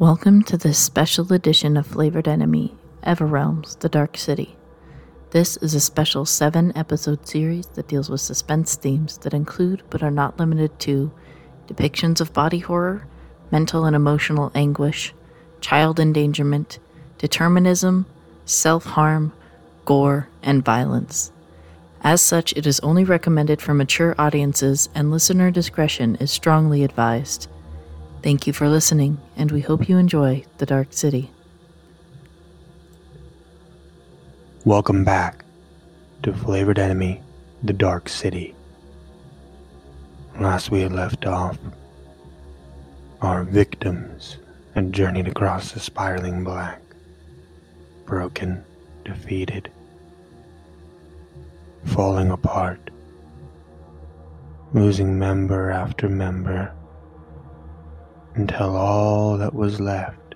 Welcome to this special edition of Flavored Enemy, Everrealms, The Dark City. This is a special seven episode series that deals with suspense themes that include, but are not limited to, depictions of body horror, mental and emotional anguish, child endangerment, determinism, self harm, gore, and violence. As such, it is only recommended for mature audiences, and listener discretion is strongly advised. Thank you for listening, and we hope you enjoy The Dark City. Welcome back to Flavored Enemy, The Dark City. Last we had left off, our victims had journeyed across the spiraling black, broken, defeated, falling apart, losing member after member until all that was left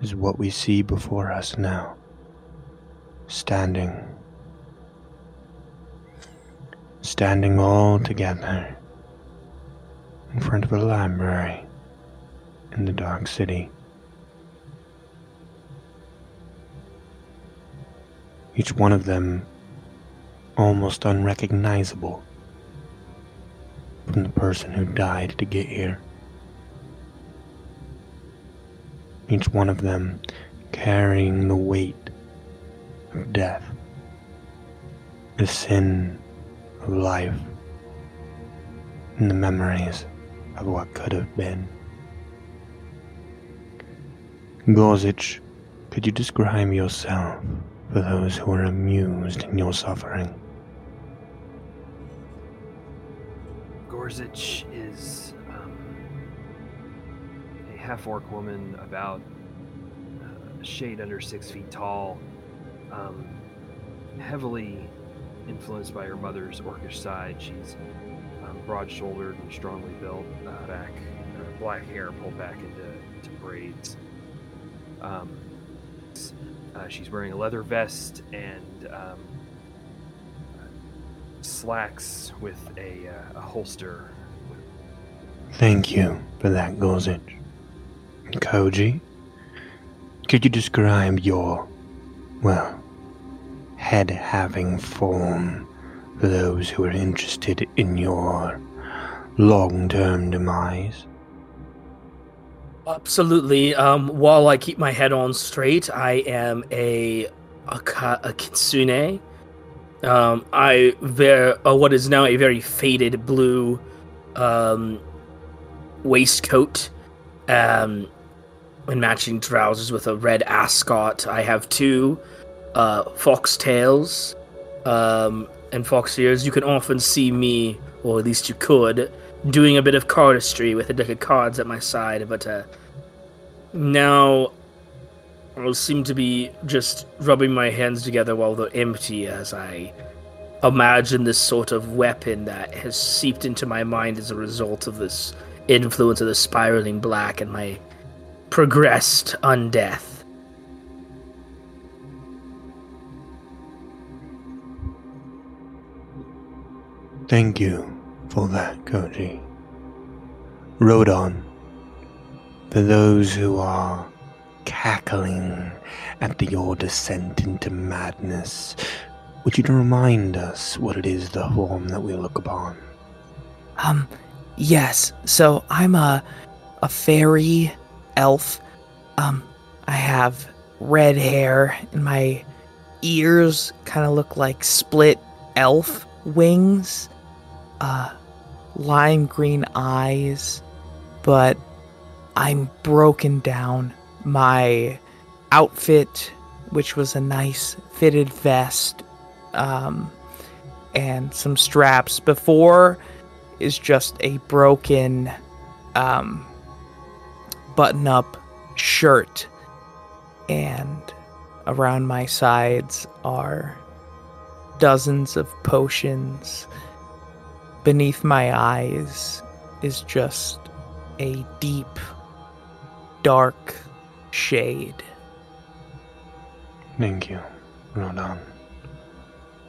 is what we see before us now, standing, standing all together in front of a library in the dark city. Each one of them almost unrecognizable from the person who died to get here. Each one of them carrying the weight of death, the sin of life, and the memories of what could have been. Gorzich, could you describe yourself for those who are amused in your suffering? Gorzich is half orc woman, about uh, a shade under six feet tall, um, heavily influenced by her mother's orcish side. She's um, broad shouldered and strongly built, uh, back, uh, black hair pulled back into braids. Um, uh, she's wearing a leather vest and um, slacks with a, uh, a holster. Thank you for that, Gorzich. Koji, could you describe your, well, head having form for those who are interested in your long term demise? Absolutely. Um, while I keep my head on straight, I am a a, a kitsune. Um, I wear uh, what is now a very faded blue um, waistcoat. Um, and matching trousers with a red ascot. I have two uh, foxtails um, and fox ears. You can often see me, or at least you could, doing a bit of cardistry with a deck of cards at my side, but uh, now I seem to be just rubbing my hands together while they're empty as I imagine this sort of weapon that has seeped into my mind as a result of this influence of the spiraling black and my progressed undeath. Thank you for that, Koji. Rodon, for those who are cackling at your descent into madness, would you remind us what it is the form that we look upon? Um, yes. So I'm a a fairy elf. Um, I have red hair, and my ears kind of look like split elf wings. Uh, lime green eyes, but I'm broken down. My outfit, which was a nice fitted vest, um, and some straps before, is just a broken um, button up shirt, and around my sides are dozens of potions. Beneath my eyes is just a deep, dark shade. Thank you, Rodon.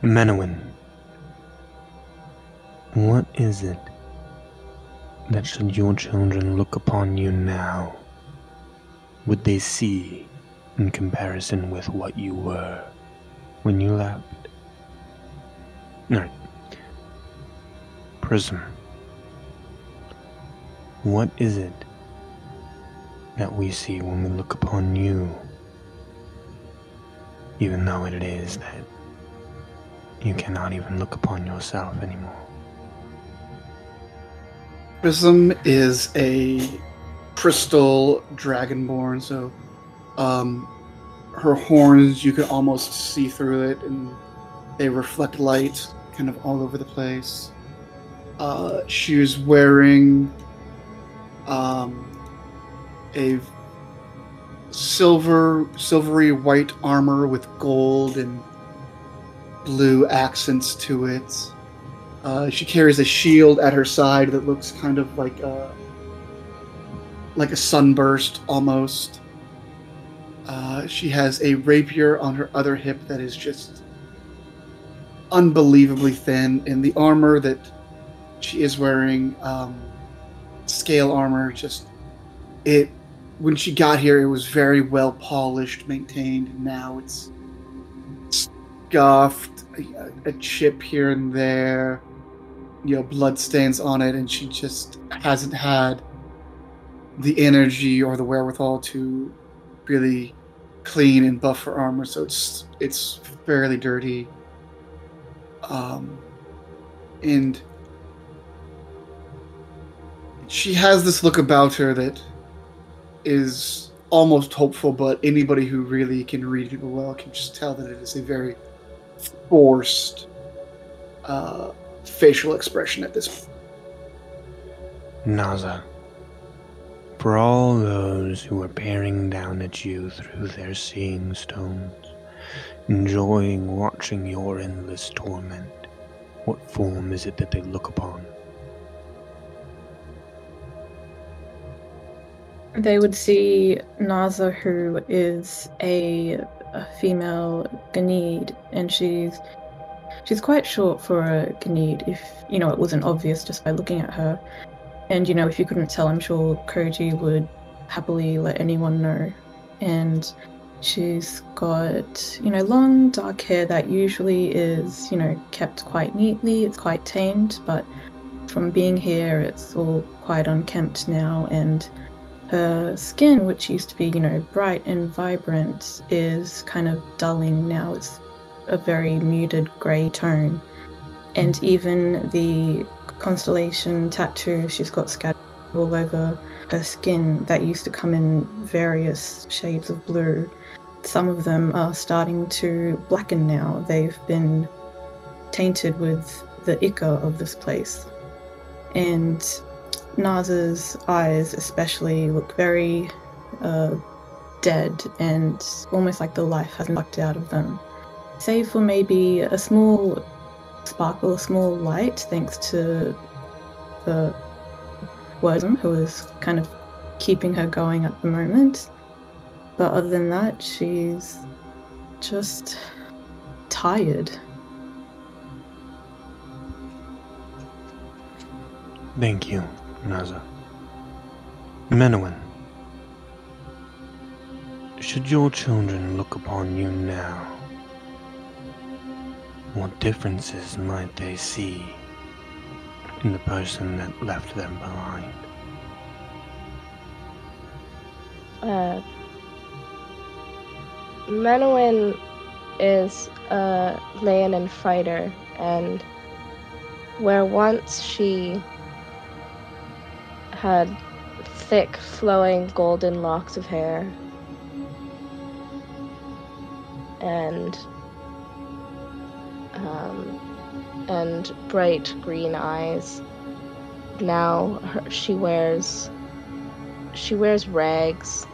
Menowin, what is it that should your children look upon you now would they see in comparison with what you were when you left? No. Prism. What is it that we see when we look upon you? Even though it is that you cannot even look upon yourself anymore. Prism is a crystal dragonborn, so um, her horns you can almost see through it, and they reflect light kind of all over the place. Uh, she was wearing um, a silver, silvery white armor with gold and blue accents to it. Uh, she carries a shield at her side that looks kind of like a like a sunburst almost. Uh, she has a rapier on her other hip that is just unbelievably thin, and the armor that she is wearing, um, scale armor, just it. When she got here, it was very well polished, maintained. Now it's scuffed, a, a chip here and there you know blood stains on it and she just hasn't had the energy or the wherewithal to really clean and buff her armor. So it's it's fairly dirty. Um and she has this look about her that is almost hopeful but anybody who really can read people well can just tell that it is a very forced uh facial expression at this point. Naza, for all those who are peering down at you through their seeing stones, enjoying watching your endless torment, what form is it that they look upon? They would see Naza, who is a, a female Ganid, and she's She's quite short for a Ganid, if you know it wasn't obvious just by looking at her. And you know, if you couldn't tell, I'm sure Koji would happily let anyone know. And she's got, you know, long dark hair that usually is, you know, kept quite neatly. It's quite tamed, but from being here, it's all quite unkempt now. And her skin, which used to be, you know, bright and vibrant, is kind of dulling now. It's a very muted grey tone. And even the constellation tattoo she's got scattered all over her skin that used to come in various shades of blue. Some of them are starting to blacken now. They've been tainted with the ichor of this place. And Naza's eyes, especially, look very uh, dead and almost like the life has sucked out of them save for maybe a small sparkle, a small light, thanks to the Wurzen, who is kind of keeping her going at the moment. But other than that, she's just tired. Thank you, Naza. Menowin, should your children look upon you now, what differences might they see in the person that left them behind? Uh, Menowin is a Leonin fighter, and where once she had thick, flowing golden locks of hair and um, and bright green eyes. Now her, she wears she wears rags,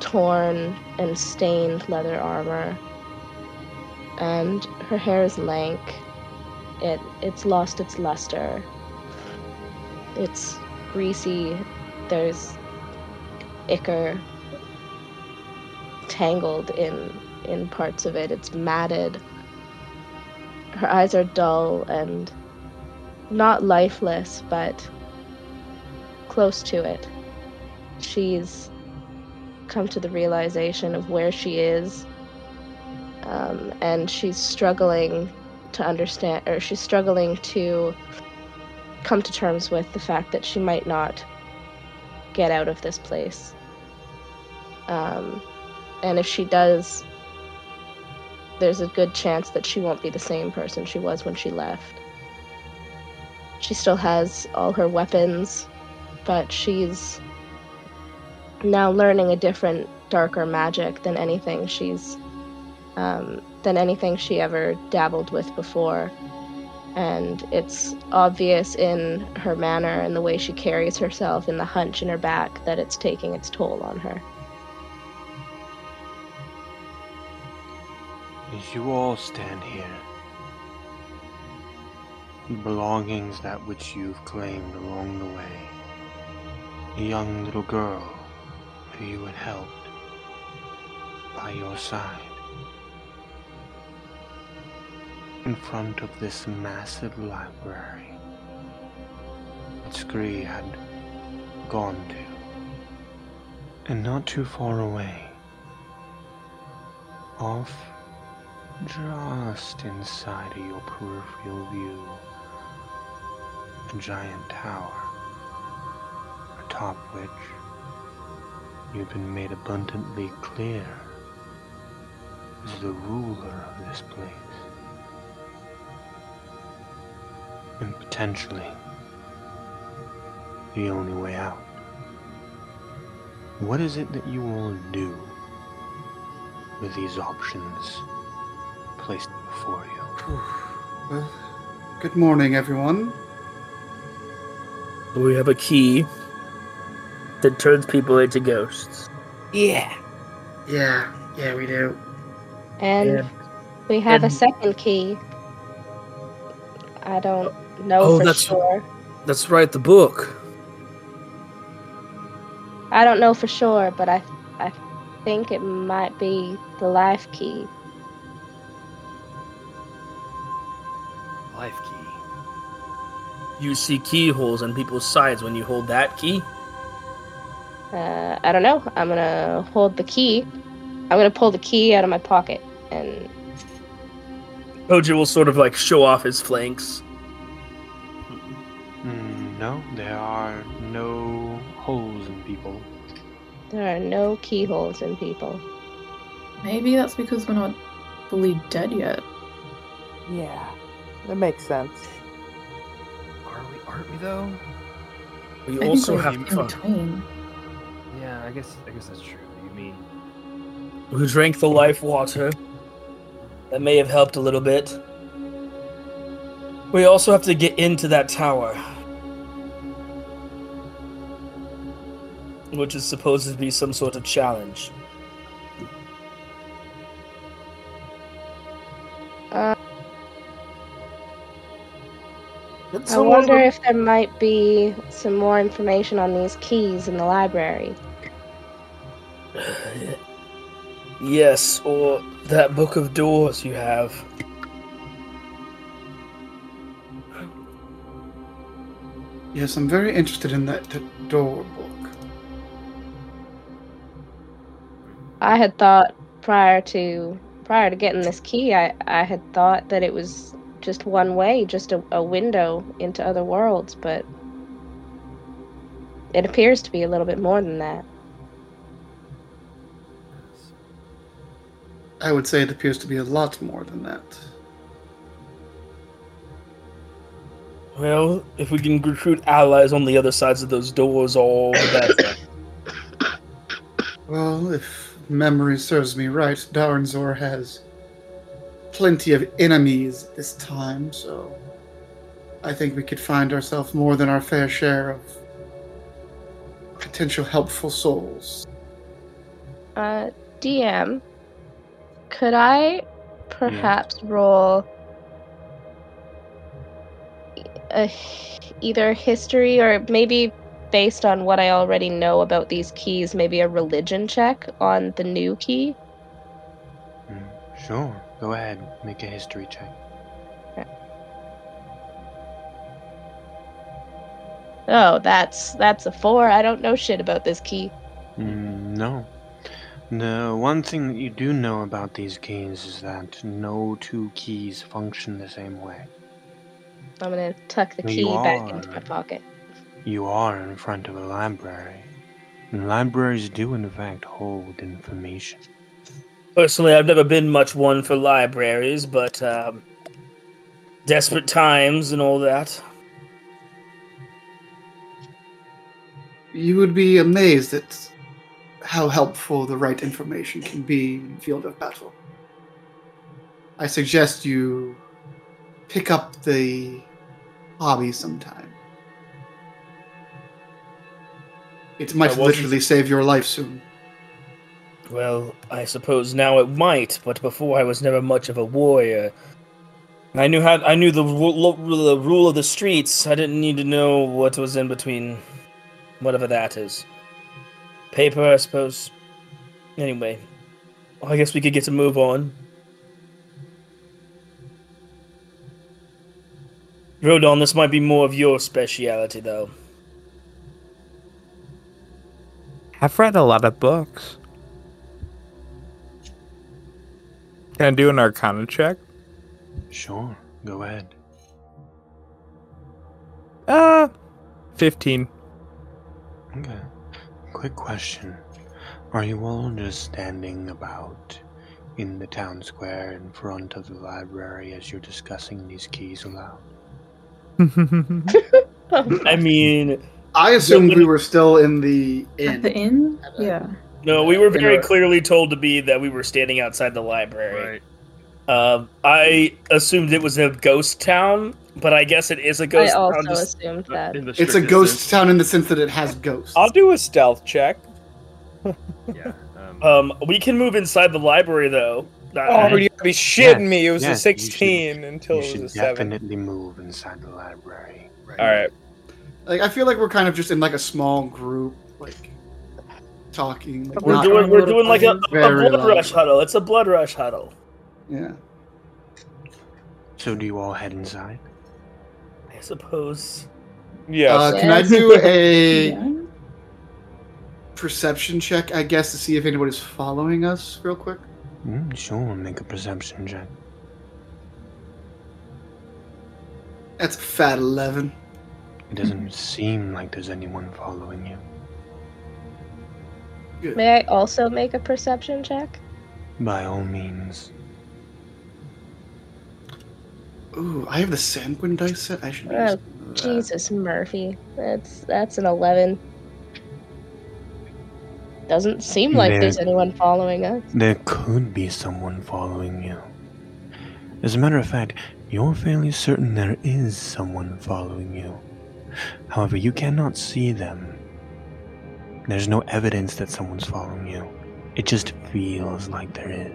torn and stained leather armor, and her hair is lank. It it's lost its luster. It's greasy. There's ichor tangled in in parts of it. It's matted her eyes are dull and not lifeless, but close to it. She's come to the realization of where she is. Um, and she's struggling to understand, or she's struggling to come to terms with the fact that she might not get out of this place. Um, and if she does, there's a good chance that she won't be the same person she was when she left. She still has all her weapons, but she's now learning a different, darker magic than anything she's um, than anything she ever dabbled with before. And it's obvious in her manner and the way she carries herself, in the hunch in her back, that it's taking its toll on her. As you all stand here, the belongings that which you've claimed along the way, a young little girl who you had helped by your side, in front of this massive library that Scree had gone to, and not too far away, off just inside of your peripheral view, a giant tower, atop which you've been made abundantly clear is the ruler of this place. And potentially the only way out. What is it that you all do with these options placed before you? Well, good morning, everyone. We have a key that turns people into ghosts. Yeah. Yeah, yeah, we do. And Yeah. we have a second key. I don't know Oh, for that's- sure. That's right, the book. I don't know for sure, but I I think it might be the life key. You see keyholes on people's sides when you hold that key. Uh, I don't know. I'm gonna hold the key. I'm gonna pull the key out of my pocket and Koji will sort of like show off his flanks. Mm, no, there are no holes in people. there are no keyholes in people. Maybe that's because we're not fully dead yet. Yeah. That makes sense. Are we? Aren't we though? We I also have in fun. between. Yeah, I guess. I guess that's true. You mean? Who drank the life water. That may have helped a little bit. We also have to get into that tower. Which is supposed to be some sort of challenge. I someone- wonder if there might be some more information on these keys in the library. Yes, or that book of doors you have. Yes, I'm very interested in that d- door book. I had thought prior to prior to getting this key, I, I had thought that it was just one way, just a, a window into other worlds, but it appears to be a little bit more than that. I would say it appears to be a lot more than that. Well, if we can recruit allies on the other sides of those doors, all the better. Well, if memory serves me right, Darnzor has plenty of enemies at this time, so I think we could find ourselves more than our fair share of potential helpful souls. Uh, DM, could I perhaps roll a, either history or maybe based on what I already know about these keys, maybe a religion check on the new key? Mm, sure, go ahead, make a history check. Oh, that's that's a four. I don't know shit about this key. Mm, no. The one thing that you do know about these keys is that no two keys function the same way. I'm gonna tuck the key You back into my pocket. You are in front of a library, and libraries do in fact hold information. Personally, I've never been much one for libraries, but um, desperate times and all that. You would be amazed at how helpful the right information can be in field of battle. I suggest you pick up the hobby sometime. It might literally save your life soon. Well, I suppose now it might, but before I was never much of a warrior. I knew how I knew the the rule of the streets. I didn't need to know what was in between, whatever that is. Paper, I suppose. Anyway, I guess we could get to move on. Rodon, this might be more of your speciality, though. I've read a lot of books. Can I do an Arcana check? Sure, go ahead. Uh, fifteen. Okay. Quick question. Are you all just standing about in the town square in front of the library as you're discussing these keys aloud? I mean, I assumed we were still in the inn. At the inn. inn? Yeah. No, we were very Yeah. clearly told to be that we were standing outside the library. Right. Um, I assumed it was a ghost town, but I guess it is a ghost I also town. just- assumed that. In It's a ghost sense, town in the sense that it has ghosts. I'll do a stealth check. Yeah. Um, Um, we can move inside the library though. Oh, Uh, you gotta be shitting me. It was yes, a you should- 16 until it was a 7. definitely move inside the library. right. Alright. Like I feel like we're kind of just in like a small group, like talking. Like, we're not- doing we're doing like a, a blood loud. rush huddle. It's a blood rush huddle. Yeah. So do you all head inside? I suppose. Yes. Uh, can I do a Yeah. perception check? I guess to see if anybody's following us, real quick. Mm, sure, make a perception check. That's a fat eleven. It doesn't seem like there's anyone following you. Good. May I also make a perception check? By all means. Ooh, I have the sanguine dice set. I should. Oh, use that. Jesus, Murphy. That's that's an eleven. Doesn't seem like There- there's anyone following us. There could be someone following you. As a matter of fact, you're fairly certain there is someone following you. However, you cannot see them. There's no evidence that someone's following you. It just feels like there is.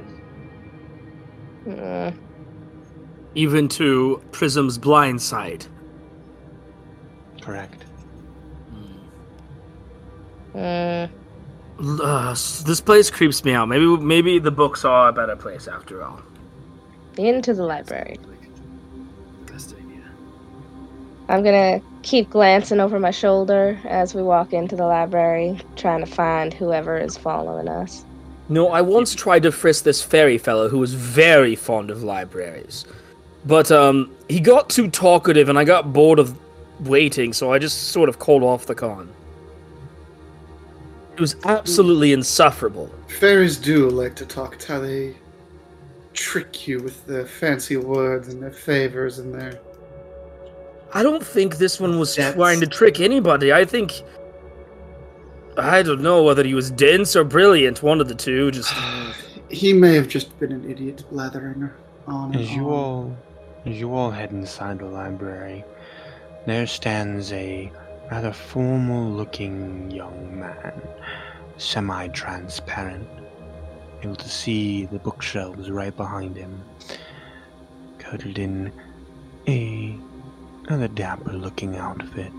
Mm, Even to Prism's blind side. Correct. mm. L- Uh, s- this place creeps me out. Maybe maybe the books are a better place after all. Into the library. Best idea. I'm gonna keep glancing over my shoulder as we walk into the library, trying to find whoever is following us. No, I once tried to frisk this fairy fellow who was very fond of libraries. But um he got too talkative and I got bored of waiting, so I just sort of called off the con. It was absolutely insufferable. Fairies do like to talk. It's how they trick you with their fancy words and their favors and their. I don't think this one was That's- trying to trick anybody. I think I don't know whether he was dense or brilliant, one of the two, just He may have just been an idiot blathering on and As you on. all, as you all head inside the library, there stands a rather formal-looking young man, semi-transparent, able to see the bookshelves right behind him, coated in a rather dapper-looking outfit,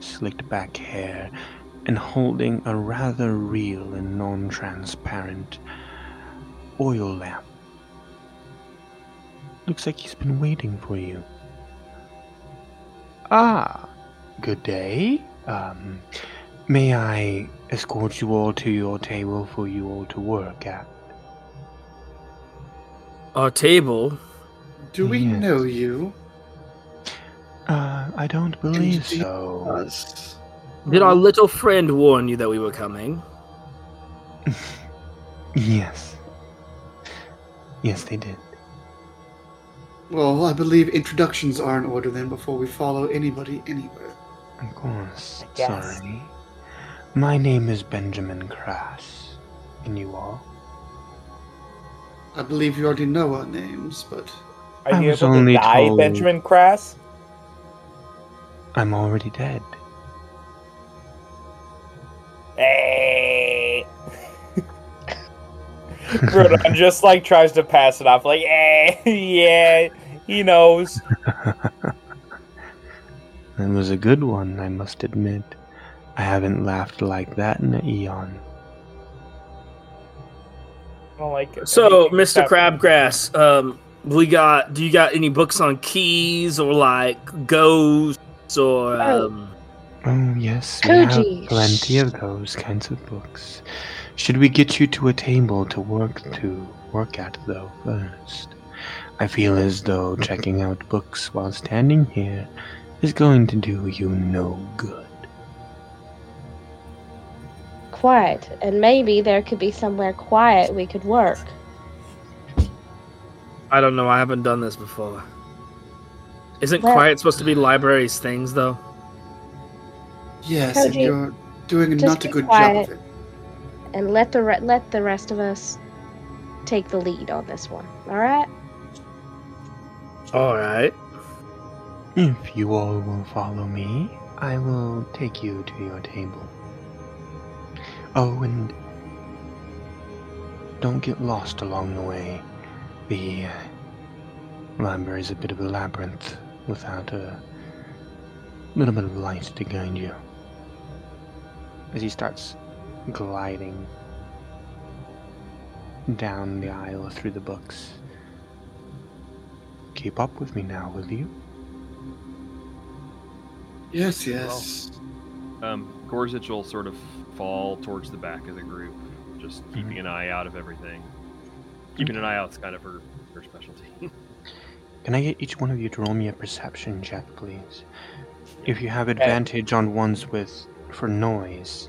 slicked-back hair, and holding a rather real and non-transparent oil lamp. Looks like he's been waiting for you. Ah, good day. Um, May I escort you all to your table for you all to work at? Our table. Do we Yes. know you? I don't believe Indeed. so. Us. Did our little friend warn you that we were coming? Yes. Yes, they did. Well, I believe introductions are in order then before we follow anybody anywhere. Of course. Sorry. My name is Benjamin Crass. And you are? I believe you already know our names, but Are I you was able to only die, told- Benjamin Crass? I'm already dead. Hey. Rodon just like tries to pass it off, like, eh, yeah, he knows. That was a good one, I must admit. I haven't laughed like that in an eon. I don't like it. So, Mr. Crabgrass, um, we got. Do you got any books on keys or like ghosts or Oh. um? Oh, yes, we have plenty of those kinds of books. Should we get you to a table to work to work at though first? I feel as though checking out books while standing here is going to do you no good. Quiet. And maybe there could be somewhere quiet we could work. I don't know. I haven't done this before. Isn't Well- quiet supposed to be libraries things though? yes, and you're doing not a good quiet. job of it. And let the re- let the rest of us take the lead on this one. All right? All right. If you all will follow me, I will take you to your table. Oh, and don't get lost along the way. The uh, library is a bit of a labyrinth without a little bit of light to guide you. As he starts gliding down the aisle through the books. Keep up with me now, will you? Yes, yes. Um, Gorzich will sort of fall towards the back of the group, just keeping an eye out of everything. Keeping an eye out is kind of her, her specialty. Can I get each one of you to roll me a perception check, please? If you have advantage on ones with for noise,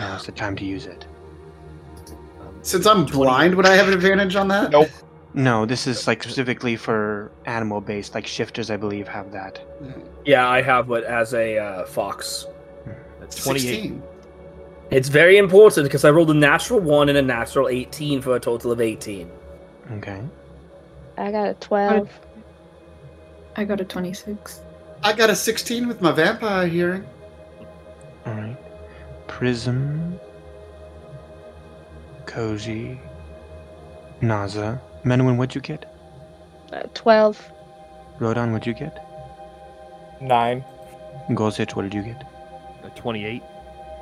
now's the time to use it. Since I'm blind, would I have an advantage on that? Nope. No, this is like specifically for animal based, like shifters, I believe, have that. Yeah, I have what as a uh, fox. that's 28. 16. It's very important because I rolled a natural one and a natural eighteen for a total of eighteen. Okay. I got a 12. I got a 26. I got a 16 with my vampire hearing. Alright. Prism. Koji. Naza. Menwin, what'd you get? Uh, 12. Rodan, what'd you get? Nine. Golzich, what did you get? Uh, 28.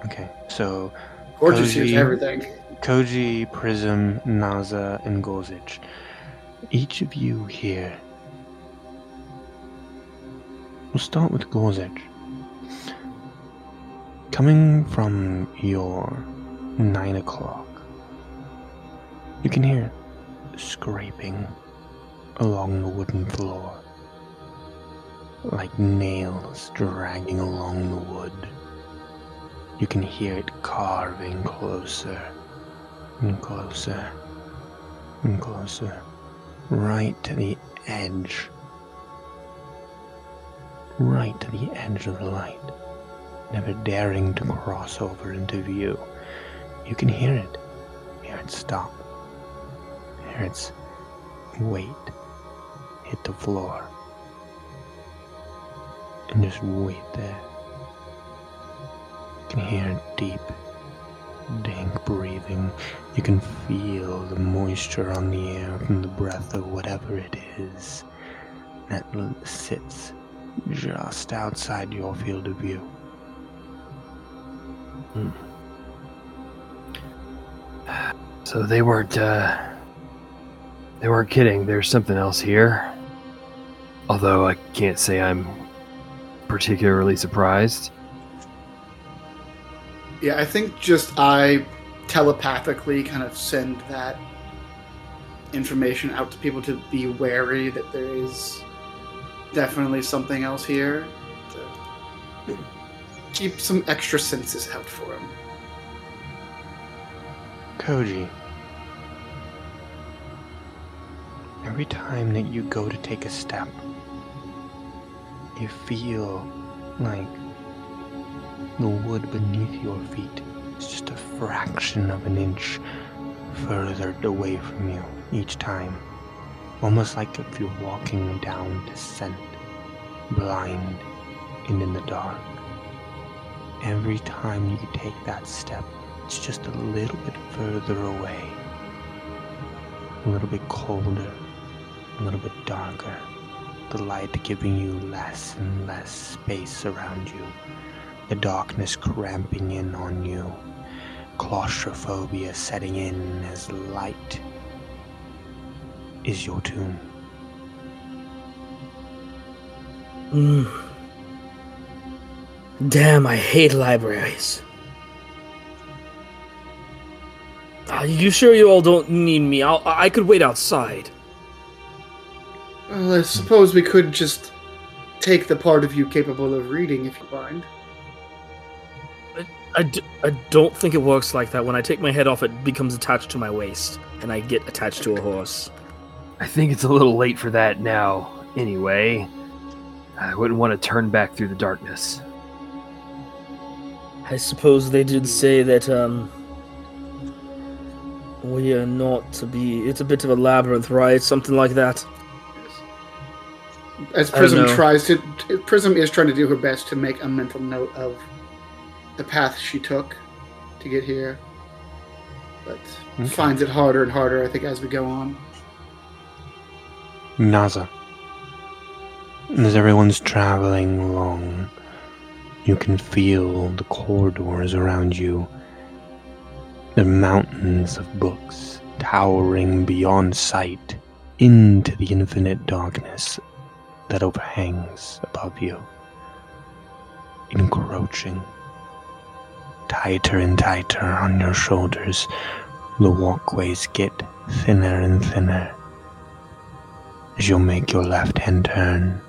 Okay, so Gorgeous hears Koji. everything. Koji, Prism, Naza, and Golzich. Each of you here. We'll start with Golzich. Coming from your nine o'clock, you can hear scraping along the wooden floor, like nails dragging along the wood. You can hear it carving closer and closer and closer, right to the edge, right to the edge of the light, never daring to cross over into view. You can hear it, hear it stop, hear its weight hit the floor, and just wait there. You can hear deep, dank breathing. You can feel the moisture on the air from the breath of whatever it is that sits just outside your field of view. So they weren't, uh, they weren't kidding. There's something else here. Although I can't say I'm particularly surprised. Yeah, I think just I telepathically kind of send that information out to people to be wary that there is definitely something else here. To keep some extra senses out for him. Koji. Every time that you go to take a step, you feel like the wood beneath your feet is just a fraction of an inch further away from you each time. Almost like if you're walking down descent, blind and in the dark. Every time you take that step, it's just a little bit further away. A little bit colder, a little bit darker. The light giving you less and less space around you. The darkness cramping in on you. Claustrophobia setting in as light is your tomb. Mm. Damn, I hate libraries. Are you sure you all don't need me? I'll, I could wait outside. Well, I suppose we could just take the part of you capable of reading if you mind. I, d- I don't think it works like that. When I take my head off, it becomes attached to my waist, and I get attached to a horse. I think it's a little late for that now, anyway. I wouldn't want to turn back through the darkness. I suppose they did say that, um. We are not to be. It's a bit of a labyrinth, right? Something like that. As Prism tries to, Prism is trying to do her best to make a mental note of the path she took to get here, but Okay. finds it harder and harder. I think as we go on. Naza. As everyone's traveling along, you can feel the corridors around you. The mountains of books towering beyond sight into the infinite darkness that overhangs above you. Encroaching tighter and tighter on your shoulders, the walkways get thinner and thinner as you'll make your left hand turn,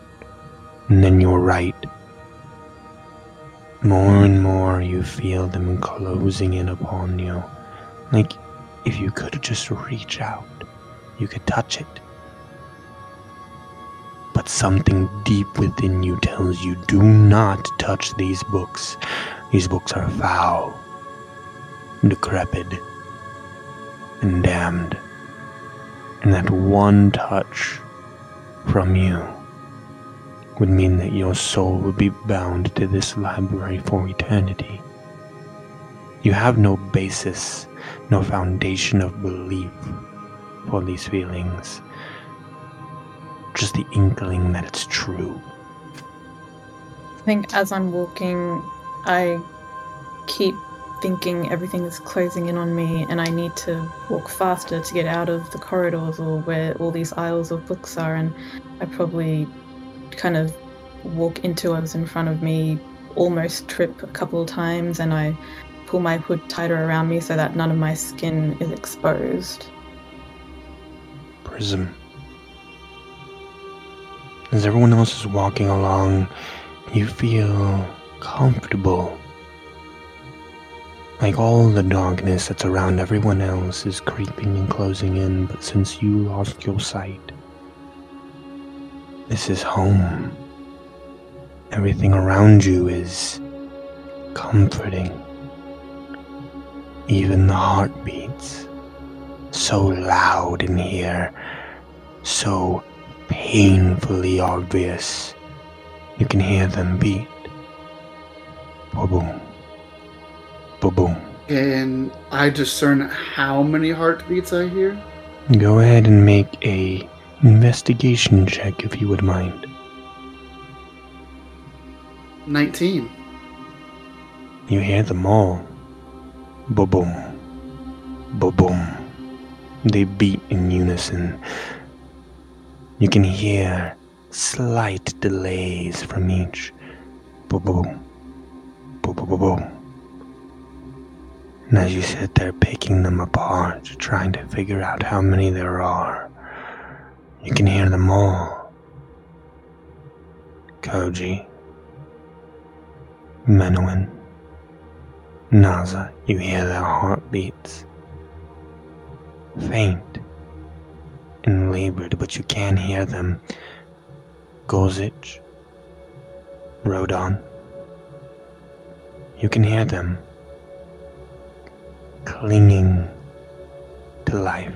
and then your right. More and more you feel them closing in upon you, like if you could just reach out, you could touch it. But something deep within you tells you do not touch these books. These books are foul, decrepit, and damned. And that one touch from you would mean that your soul would be bound to this library for eternity. You have no basis, no foundation of belief for these feelings, just the inkling that it's true. I think as I'm walking, I keep thinking everything is closing in on me and I need to walk faster to get out of the corridors or where all these aisles of books are. And I probably kind of walk into what's in front of me, almost trip a couple of times, and I pull my hood tighter around me so that none of my skin is exposed. Prism. As everyone else is walking along, you feel comfortable. Like all the darkness that's around everyone else is creeping and closing in, but since you lost your sight, this is home. Everything around you is comforting. Even the heartbeats. So loud in here, so painfully obvious. You can hear them beat. Boom. Boom. Can I discern how many heartbeats I hear? Go ahead and make a investigation check if you would mind. 19. You hear them all. Boom. Boom. Boom. They beat in unison. You can hear slight delays from each. Boom. Boom. Boom. Boom. Boom. And as you sit there picking them apart, trying to figure out how many there are, you can hear them all. Koji, Menowin, Naza, you hear their heartbeats. Faint and labored, but you can hear them. Golzich, Rodon, you can hear them clinging to life.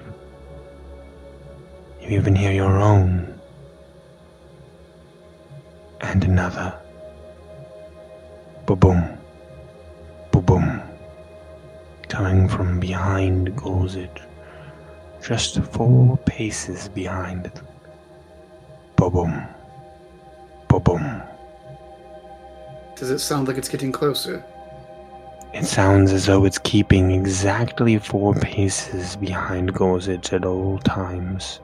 You even hear your own and another. Boom, boom, coming from behind Gorzich, just four paces behind it. Boom, boom, boom. Does it sound like it's getting closer? It sounds as though it's keeping exactly four paces behind Gorzich at all times.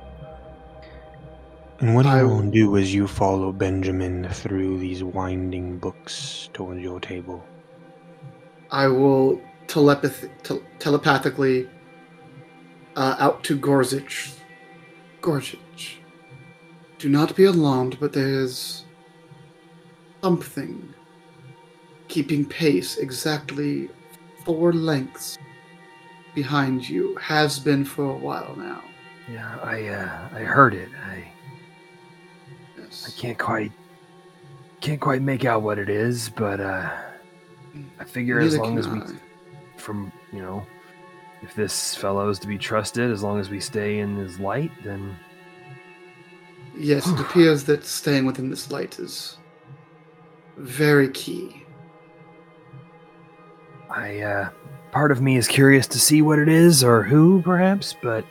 And what I- you will do is you follow Benjamin through these winding books towards your table. I will telepath- tel- telepathically uh, out to Gorzich. Gorzich, do not be alarmed, but there's something keeping pace exactly four lengths behind you. Has been for a while now. Yeah, I uh, I heard it. I Yes. I can't quite can't quite make out what it is, but uh, I figure as long as we I. from you know if this fellow is to be trusted, as long as we stay in his light, then Yes, it appears that staying within this light is very key. I uh, part of me is curious to see what it is or who, perhaps, but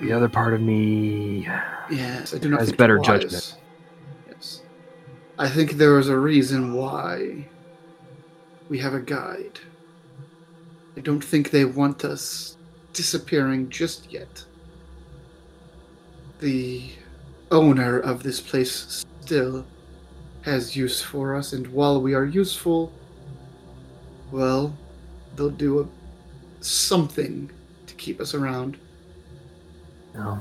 the other part of me, Yes, I do not Has better judgment. Yes, I think there is a reason why we have a guide. I don't think they want us disappearing just yet. The owner of this place still has use for us, and while we are useful, well, they'll do a, something to keep us around. no,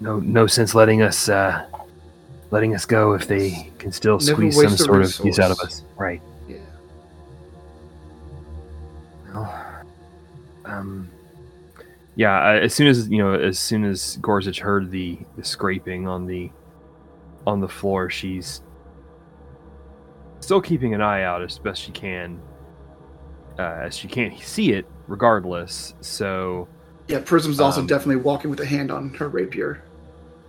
no, no sense letting us uh, letting us go if they can still Never squeeze some sort of use out of us. Right. Yeah. Well, um, yeah. As soon as you know, as soon as Gorzich heard the, the scraping on the on the floor, she's still keeping an eye out as best she can, uh, as she can't see it regardless. So Yeah, Prism's also Um, definitely walking with a hand on her rapier.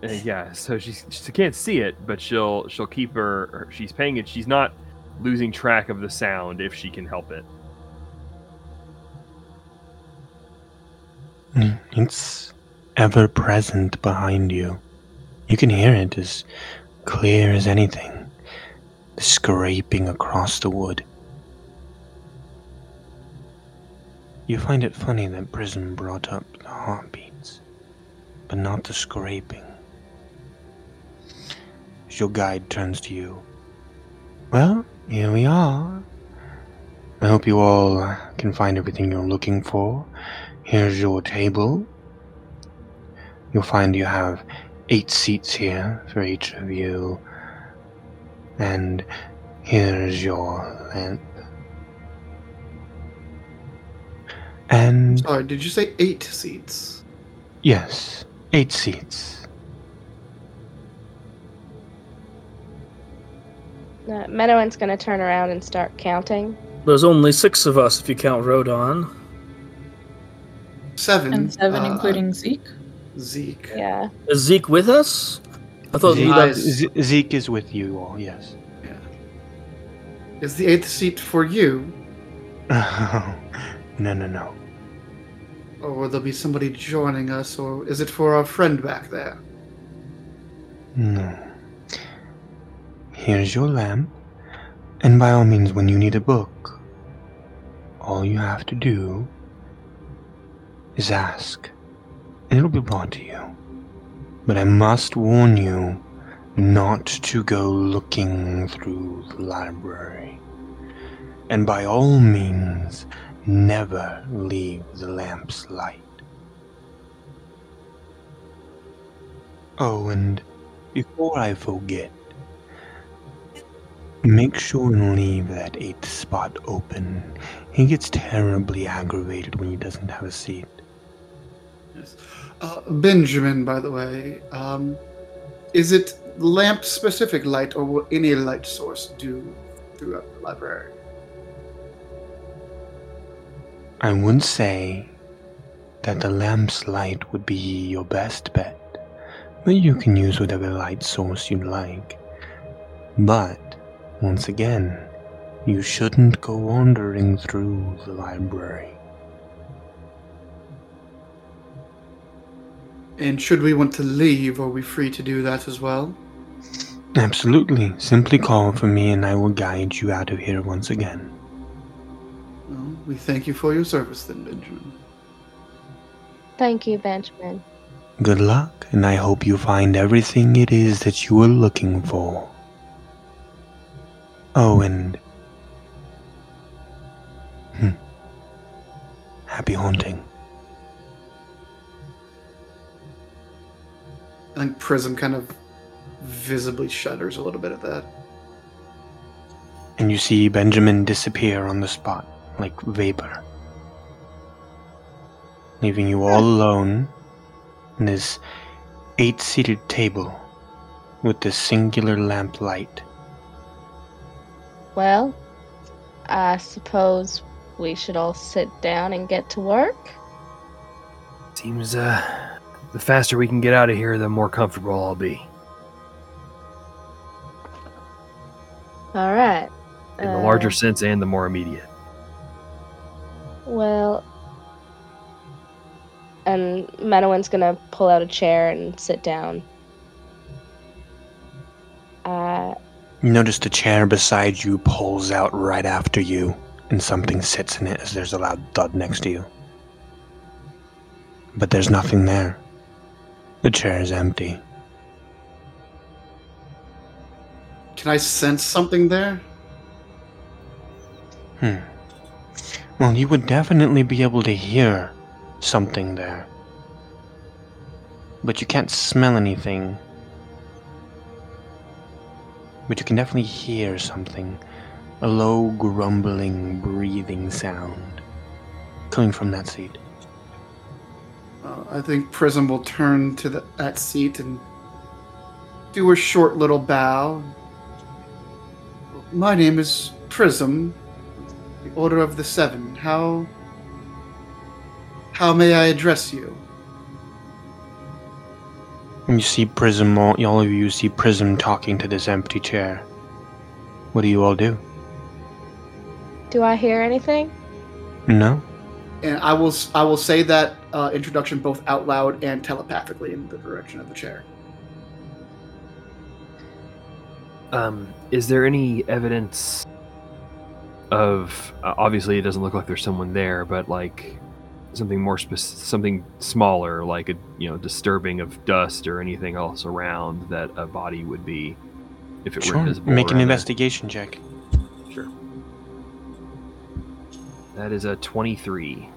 uh, yeah, so she she can't see it, but she'll she'll keep her. her- She's paying it. She's not losing track of the sound if she can help it. It's ever present behind you. You can hear it as clear as anything, scraping across the wood. You find it funny that Prism brought up the heartbeats, but not the scraping. As your guide turns to you, well, here we are. I hope you all can find everything you're looking for. Here's your table. You'll find you have eight seats here for each of you. And here's your lamp. And Sorry, did you say eight seats? yes, eight seats. Uh, Menowin's gonna turn around and start counting. There's only six of us if you count Rodon. Seven. And seven, uh, including Zeke. Zeke. Yeah. Is Zeke with us? I thought Zeke, he'd Zeke is with you all, yes. Yeah. Is the eighth seat for you, no, no, no. or will there be somebody joining us, or is it for our friend back there? No. Here's your lamp, and by all means, when you need a book, all you have to do is ask, and it'll be brought to you. But I must warn you not to go looking through the library. And by all means, never leave the lamp's light. Oh, and before I forget, make sure and leave that eighth spot open. He gets terribly aggravated when he doesn't have a seat. Yes. Uh, Benjamin, by the way, um, is it lamp specific light or will any light source do throughout the library? I would say that the lamp's light would be your best bet, but you can use whatever light source you like. But, once again, you shouldn't go wandering through the library. And should we want to leave, are we free to do that as well? Absolutely. Simply call for me and I will guide you out of here once again. Well, we thank you for your service then, Benjamin. Thank you, Benjamin. Good luck, and I hope you find everything it is that you are looking for. Oh, and. Hmm. Happy haunting. I think Prism kind of visibly shudders a little bit at that. And you see Benjamin disappear on the spot, like vapor. Leaving you all alone in this eight seated table with this singular lamplight. Well, I suppose we should all sit down and get to work. Seems uh, the faster we can get out of here, the more comfortable I'll be. All right. In the Uh, larger sense and the more immediate. Well, and Menowin's gonna pull out a chair and sit down. Uh, You notice the chair beside you pulls out right after you, and something sits in it as there's a loud thud next to you. But there's nothing there. The chair is empty. Can I sense something there? Hmm. Well, you would definitely be able to hear something there. But you can't smell anything. But you can definitely hear something. A low, grumbling, breathing sound coming from that seat. Uh, I think Prism will turn to the, that seat and do a short little bow. My name is Prism, the Order of the Seven. How how may I address you? And you see Prism, all, all of you see Prism talking to this empty chair. What do you all do? do I hear anything? No? And I will I will say that uh, introduction both out loud and telepathically in the direction of the chair. Um, is there any evidence of? Uh, obviously, it doesn't look like there's someone there, but like something more spec- something smaller, like a you know disturbing of dust or anything else around that a body would be if it were Sure. invisible. Make an investigation check. Sure. That is a twenty-three.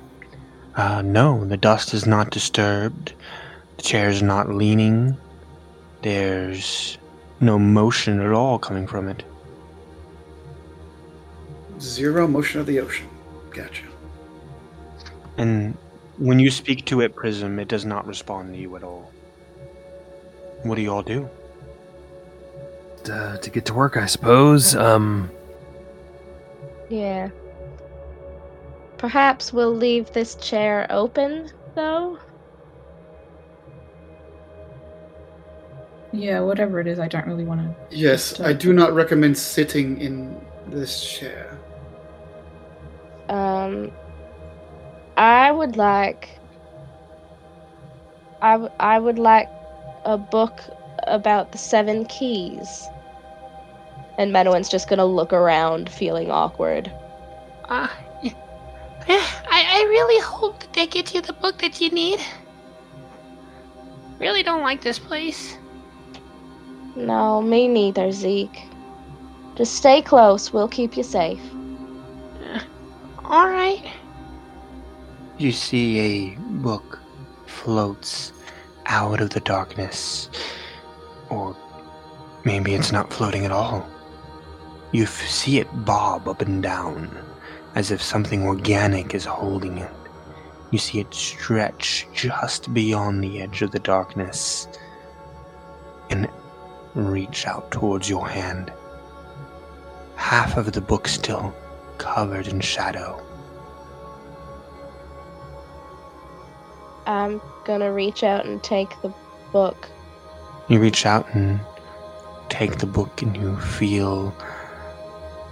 Uh, no, the dust is not disturbed. The chair is not leaning. There's no motion at all coming from it. Zero motion of the ocean. Gotcha. And when you speak to it, Prism, it does not respond to you at all. What do you all do? Uh, to get to work, I suppose. Um, Yeah. Perhaps we'll leave this chair open, though. Yeah, whatever it is, I don't really want to. Yes, I do not recommend sitting in this chair. Um, I would like. I, w- I would like a book about the seven keys. And Menowin's just gonna look around, feeling awkward. Uh, yeah, I, I really hope that they get you the book that you need. Really don't like this place. No, me neither, Zeke. Just stay close. We'll keep you safe. Alright. you see a book floats out of the darkness. Or maybe it's not floating at all. You f- see it bob up and down, as if something organic is holding it. You see it stretch just beyond the edge of the darkness and reach out towards your hand. Half of the book still covered in shadow. I'm gonna reach out and take the book. You reach out and take the book, and you feel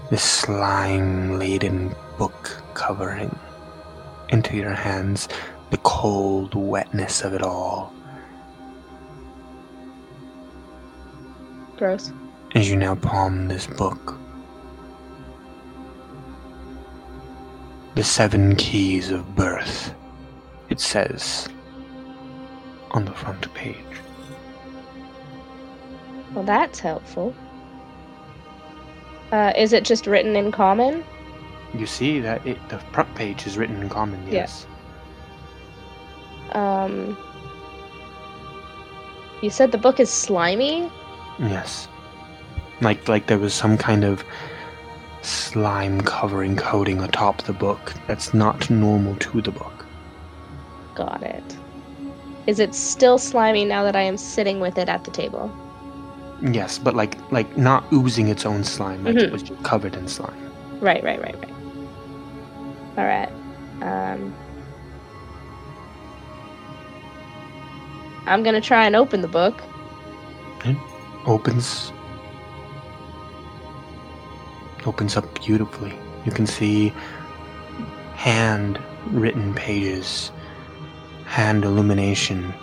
this slime laden book covering into your hands, the cold wetness of it all. Gross. As you now palm this book, the seven keys of birth, it says on the front page. Well, that's helpful. Uh, is it just written in common? You see that it, the front page is written in common, Yeah. yes. Um. You said the book is slimy? Yes. Like like there was some kind of slime covering coating atop the book that's not normal to the book. Got it. Is it still slimy now that I am sitting with it at the table? Yes, but like like not oozing its own slime, like it Mhm. was just covered in slime. Right, right, right, right. All right. Um, I'm gonna try and open the book. It opens opens up beautifully. You can see hand written pages, hand illumination,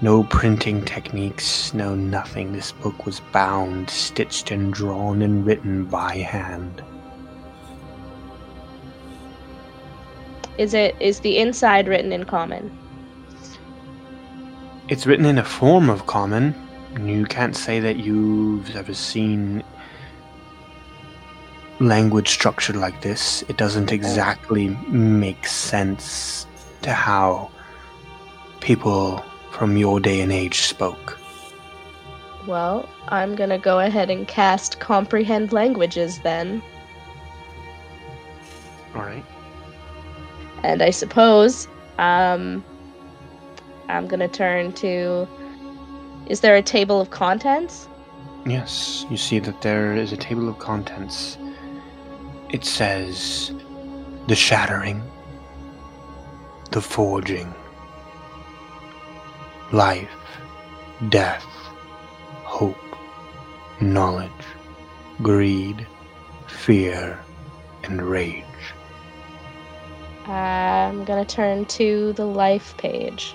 no printing techniques, no nothing. This book was bound, stitched, and drawn and written by hand. Is it is the inside written in common? It's written in a form of common. You can't say that you've ever seen language structured like this. It doesn't exactly make sense to how people from your day and age spoke. Well, I'm gonna go ahead and cast comprehend languages then. Alright. And I suppose, um, I'm gonna turn to. Is there a table of contents? Yes, you see that there is a table of contents. It says the shattering, the forging, life, death, hope, knowledge, greed, fear, and rage. I'm gonna turn to the life page.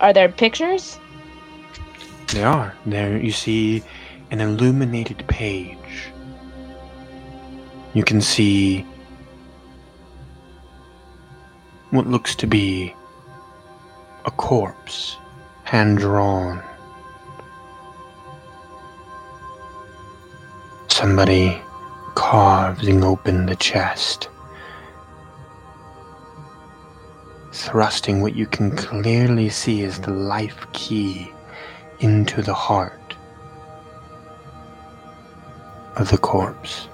Are there pictures? There are. There you see an illuminated page. You can see what looks to be a corpse, hand drawn. Somebody carving open the chest, thrusting what you can clearly see is the life key into the heart of the corpse.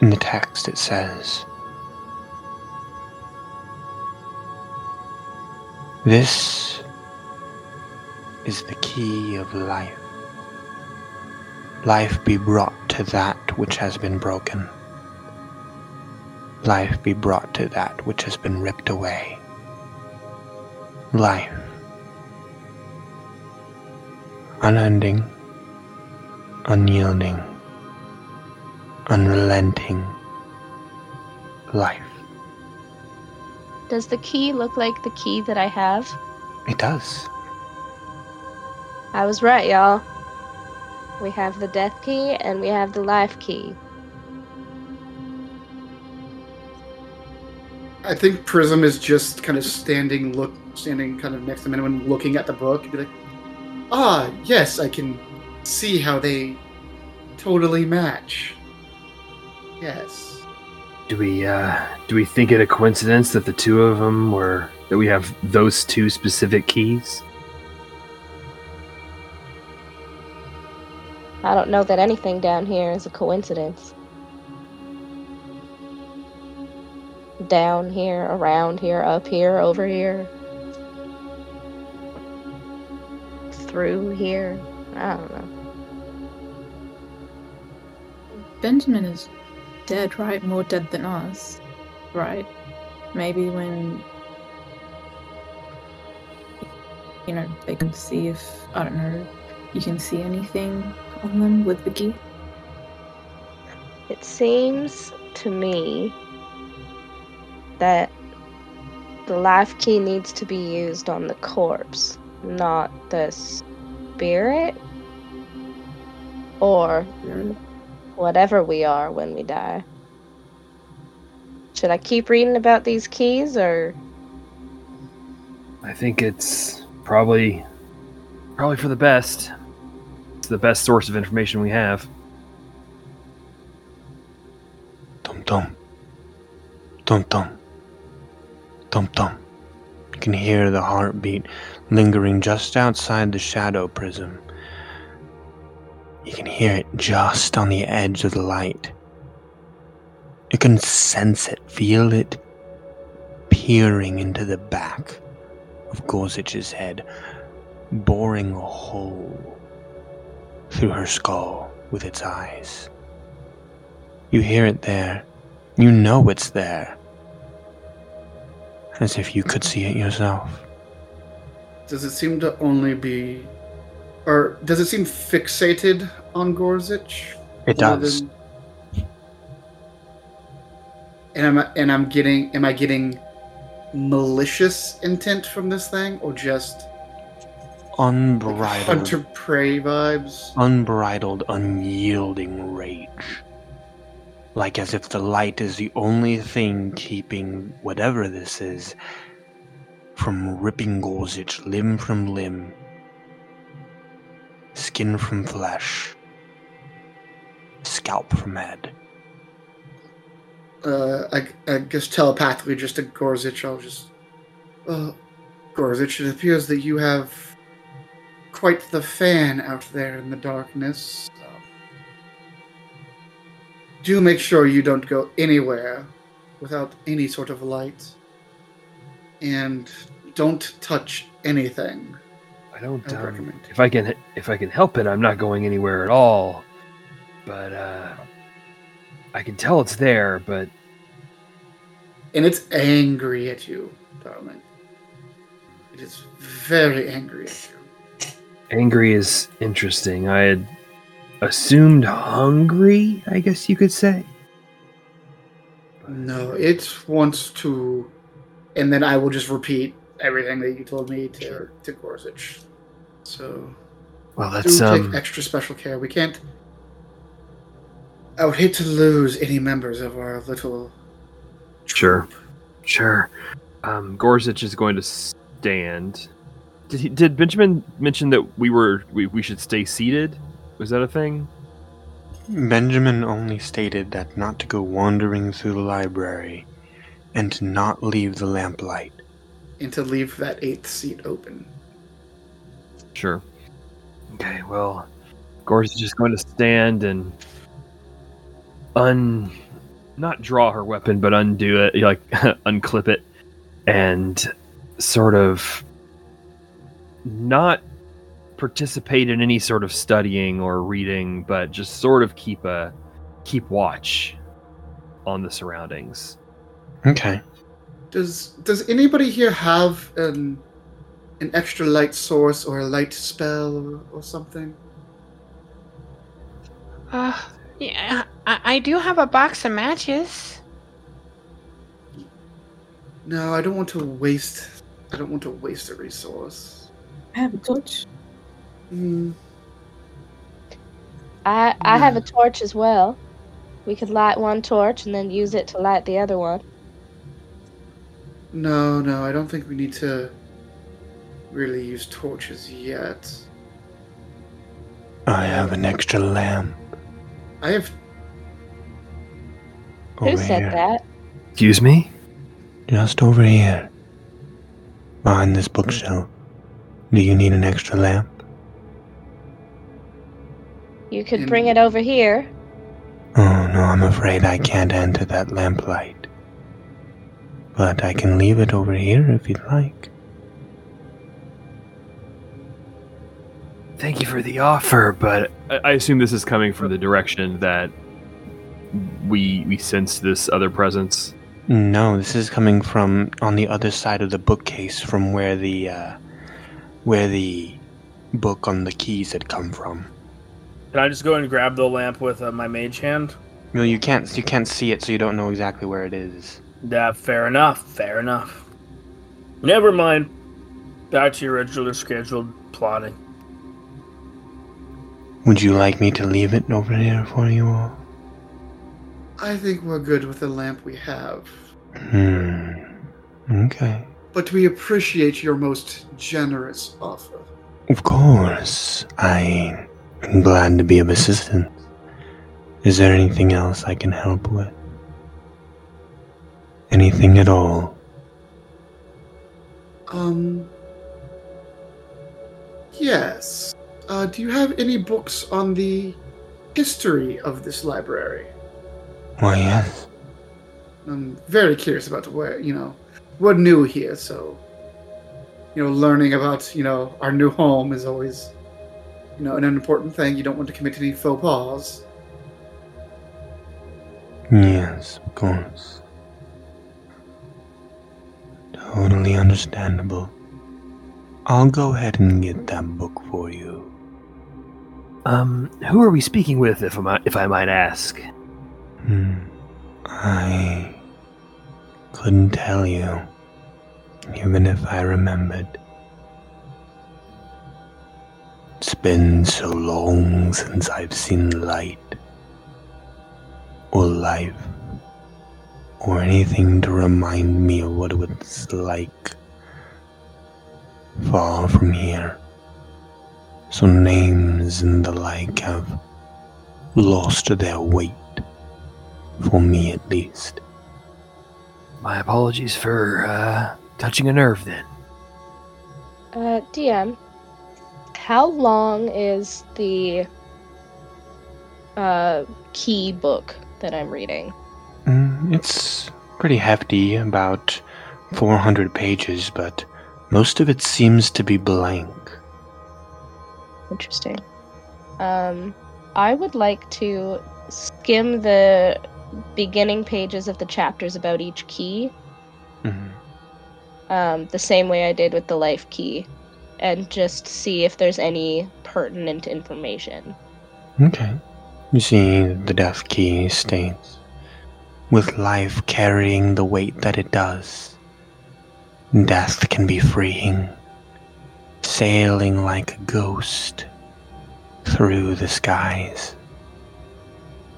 In the text, it says, This is the key of life. Life be brought to that which has been broken. Life be brought to that which has been ripped away. Life. Unending, unyielding, unrelenting life. Does the key look like the key that I have? It does. I was right, y'all. We have the death key and we have the life key. I think Prism is just kind of standing, look, standing kind of next to anyone, looking at the book, and be like, "Ah, yes, I can see how they totally match. Yes. Do we uh do we think it a coincidence that the two of them were that we have those two specific keys? I don't know that anything down here is a coincidence. Down here, around here, up here, over here. Through here. I don't know. Benjamin is dead, right? More dead than us, right? Maybe when you know they can see if I don't know, you can see anything on them with the key. It seems to me that the life key needs to be used on the corpse, not the spirit or whatever we are when we die. Should I keep reading about these keys or I think it's probably probably for the best. It's the best source of information we have. Tum tum. Tum tum. Tum tum. You can hear the heartbeat lingering just outside the shadow prism. You can hear it just on the edge of the light. You can sense it, feel it peering into the back of Gorzich's head, boring a hole through her skull with its eyes. You hear it there. You know it's there. As if you could see it yourself. Does it seem to only be, or does it seem fixated on Gorzich? It does. than- And I'm and I'm getting. Am I getting malicious intent from this thing, or just Unbridled. hunter prey vibes? unbridled, unyielding rage. Like as if the light is the only thing keeping whatever this is from ripping Gorzich limb from limb, skin from flesh, scalp from head. Uh, I, I guess telepathically, just to Gorzich, I'll just. Uh, Gorzich, it appears that you have quite the fan out there in the darkness. Do make sure you don't go anywhere without any sort of light. And don't touch anything. I don't I um, recommend. if I can if I can help it, I'm not going anywhere at all. But uh I can tell it's there, but And it's angry at you, darling. It is very angry at you. angry is interesting. I had assumed hungry, I guess you could say. No, it wants to, and then I will just repeat everything that you told me to to Gorzich. So Well, do that's take um extra special care. We can't. I would hate to lose any members of our little. Sure. troop. Sure. Um, Gorzich is going to stand. Did he? Did Benjamin mention that we were we, we should stay seated? Was that a thing? Benjamin only stated that not to go wandering through the library and to not leave the lamplight. And to leave that eighth seat open. Sure. Okay. Well, Gorzich is just going to stand and un, not draw her weapon, but undo it, like unclip it, and sort of not participate in any sort of studying or reading, but just sort of keep a keep watch on the surroundings. Okay. Does Does anybody here have an an extra light source or a light spell or, or something? Uh, yeah, I, I do have a box of matches. No, I don't want to waste. I don't want to waste a resource. I have a torch. Hmm. I I have a torch as well. We could light one torch and then use it to light the other one. No, no, I don't think we need to really use torches yet. I have an extra lamp. I have Who Over said here. that? Excuse me? Just over here. Behind this bookshelf. Do you need an extra lamp? You could In- bring it over here. Oh, no, I'm afraid I can't enter that lamplight. But I can leave it over here if you'd like. Thank you for the offer, but I, I assume this is coming from the direction that we we sense this other presence. No, this is coming from on the other side of the bookcase from where the uh, where the book on the keys had come from. Can I just go and grab the lamp with uh, my mage hand? No, you can't you can't see it, so you don't know exactly where it is. Yeah, fair enough. Fair enough. Never mind. Back to your regular scheduled plotting. Would you like me to leave it over here for you all? I think we're good with the lamp we have. Hmm. Okay. But we appreciate your most generous offer. Of course. I am glad to be of assistance. Is there anything else I can help with? Anything at all? Um. Yes. Uh, do you have any books on the history of this library? Why, yes. I'm very curious about where, you know, we're new here, so, you know, learning about, you know, our new home is always, you know, an important thing. You don't want to commit any faux pas. Yes, of course. Totally understandable. I'll go ahead and get that book for you. Um, who are we speaking with, if I might, if I might ask? Hmm. I couldn't tell you, even if I remembered. It's been so long since I've seen light, or life, or anything to remind me of what it was like far from here. So names and the like have lost their weight for me at least. My apologies for uh, touching a nerve then. Uh, DM, how long is the uh, key book that I'm reading? Mm, it's pretty hefty, about 400 pages, but most of it seems to be blank. Interesting. Um, I would like to skim the beginning pages of the chapters about each key, Mhm. um, the same way I did with the life key, and just see if there's any pertinent information. Okay. You see, the death key states With life carrying the weight that it does, death can be freeing, sailing like a ghost through the skies,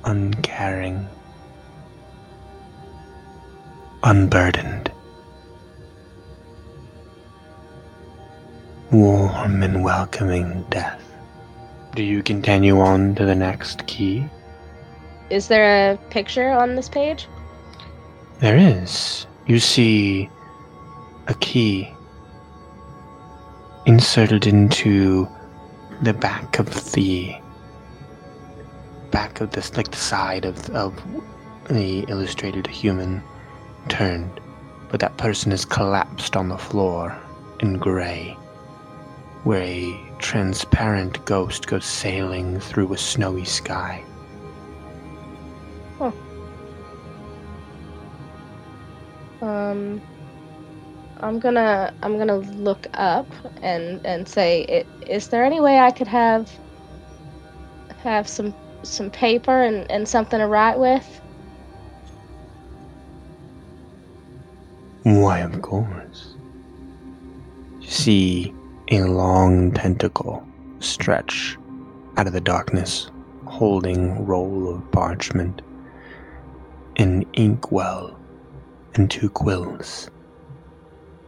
uncaring, unburdened, warm and welcoming death. Do you continue on to the next key? Is there a picture on this page? There is. You see a key inserted into the back of the back of this like the side of of the illustrated human turned but that person is collapsed on the floor in gray where a transparent ghost goes sailing through a snowy sky Um, I'm gonna I'm gonna look up and and say, is there any way I could have have some some paper and and something to write with? Why, of course. You see a long tentacle stretch out of the darkness, holding roll of parchment, an inkwell, and two quills.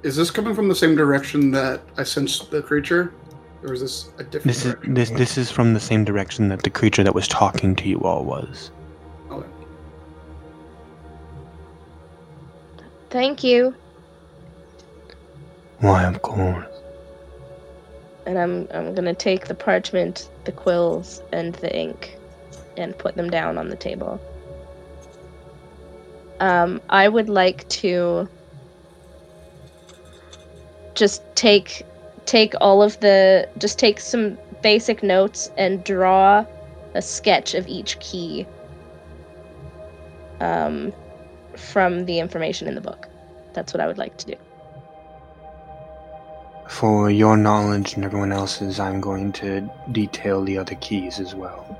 Is this coming from the same direction that I sensed the creature? or is this a different? This is direction? this this is from the same direction that the creature that was talking to you all was. Okay. Thank you. Why, of course. And I'm I'm gonna take the parchment, the quills, and the ink, and put them down on the table. Um, I would like to just take take all of the just take some basic notes and draw a sketch of each key um, from the information in the book. That's what I would like to do. For your knowledge and everyone else's, I'm going to detail the other keys as well.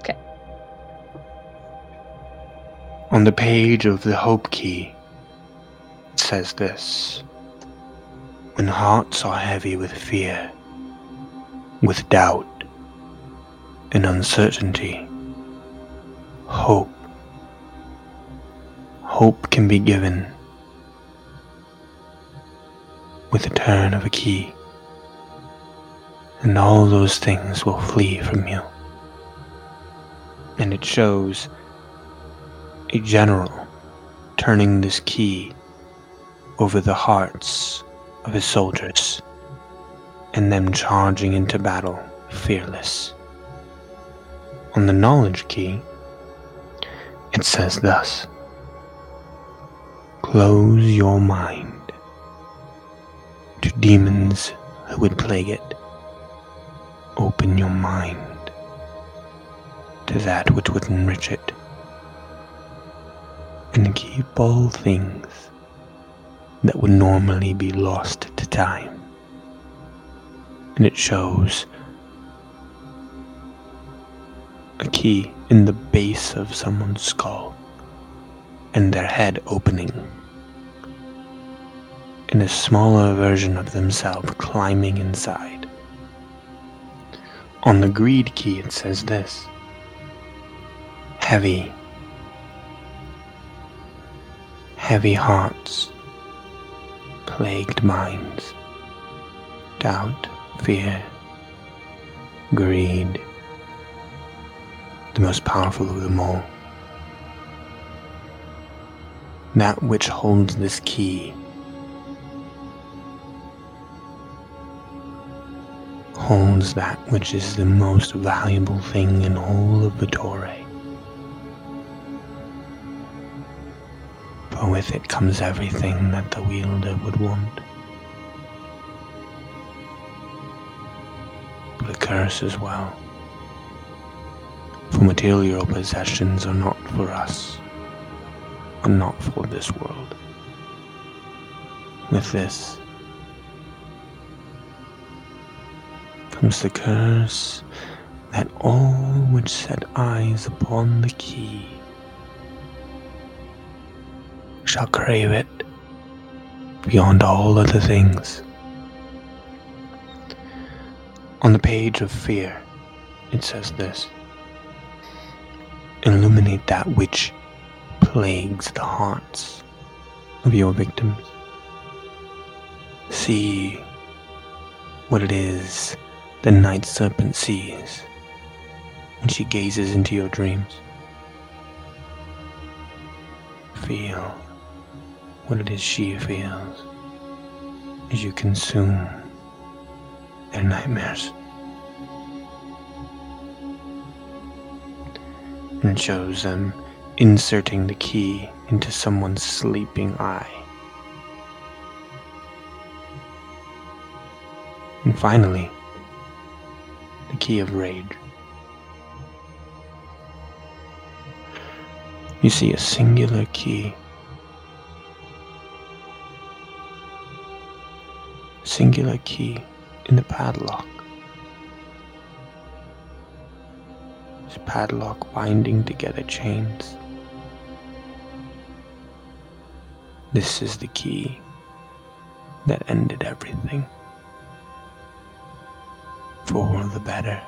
Okay. On the page of the Hope Key, it says this When hearts are heavy with fear, with doubt, and uncertainty, hope. Hope can be given with the turn of a key, and all those things will flee from you. And it shows a general turning this key over the hearts of his soldiers, and them charging into battle fearless. On the knowledge key, it says thus Close your mind to demons who would plague it. Open your mind to that which would enrich it. And keep all things that would normally be lost to time. And it shows a key in the base of someone's skull and their head opening and a smaller version of themselves climbing inside. On the greed key, it says this. Heavy, heavy hearts, plagued minds, doubt, fear, greed, the most powerful of them all. That which holds this key holds that which is the most valuable thing in all of the Torah. For with it comes everything that the wielder would want. The curse as well. For material possessions are not for us, are not for this world. With this, comes the curse that all which set eyes upon the key shall crave it beyond all other things. On the page of fear, it says this Illuminate that which plagues the hearts of your victims. See what it is the night serpent sees when she gazes into your dreams. Feel what it is she feels as you consume their nightmares. And shows them inserting the key into someone's sleeping eye. And finally, the key of rage. You see a singular key. Singular key in the padlock. This padlock binding together chains. This is the key that ended everything for the better.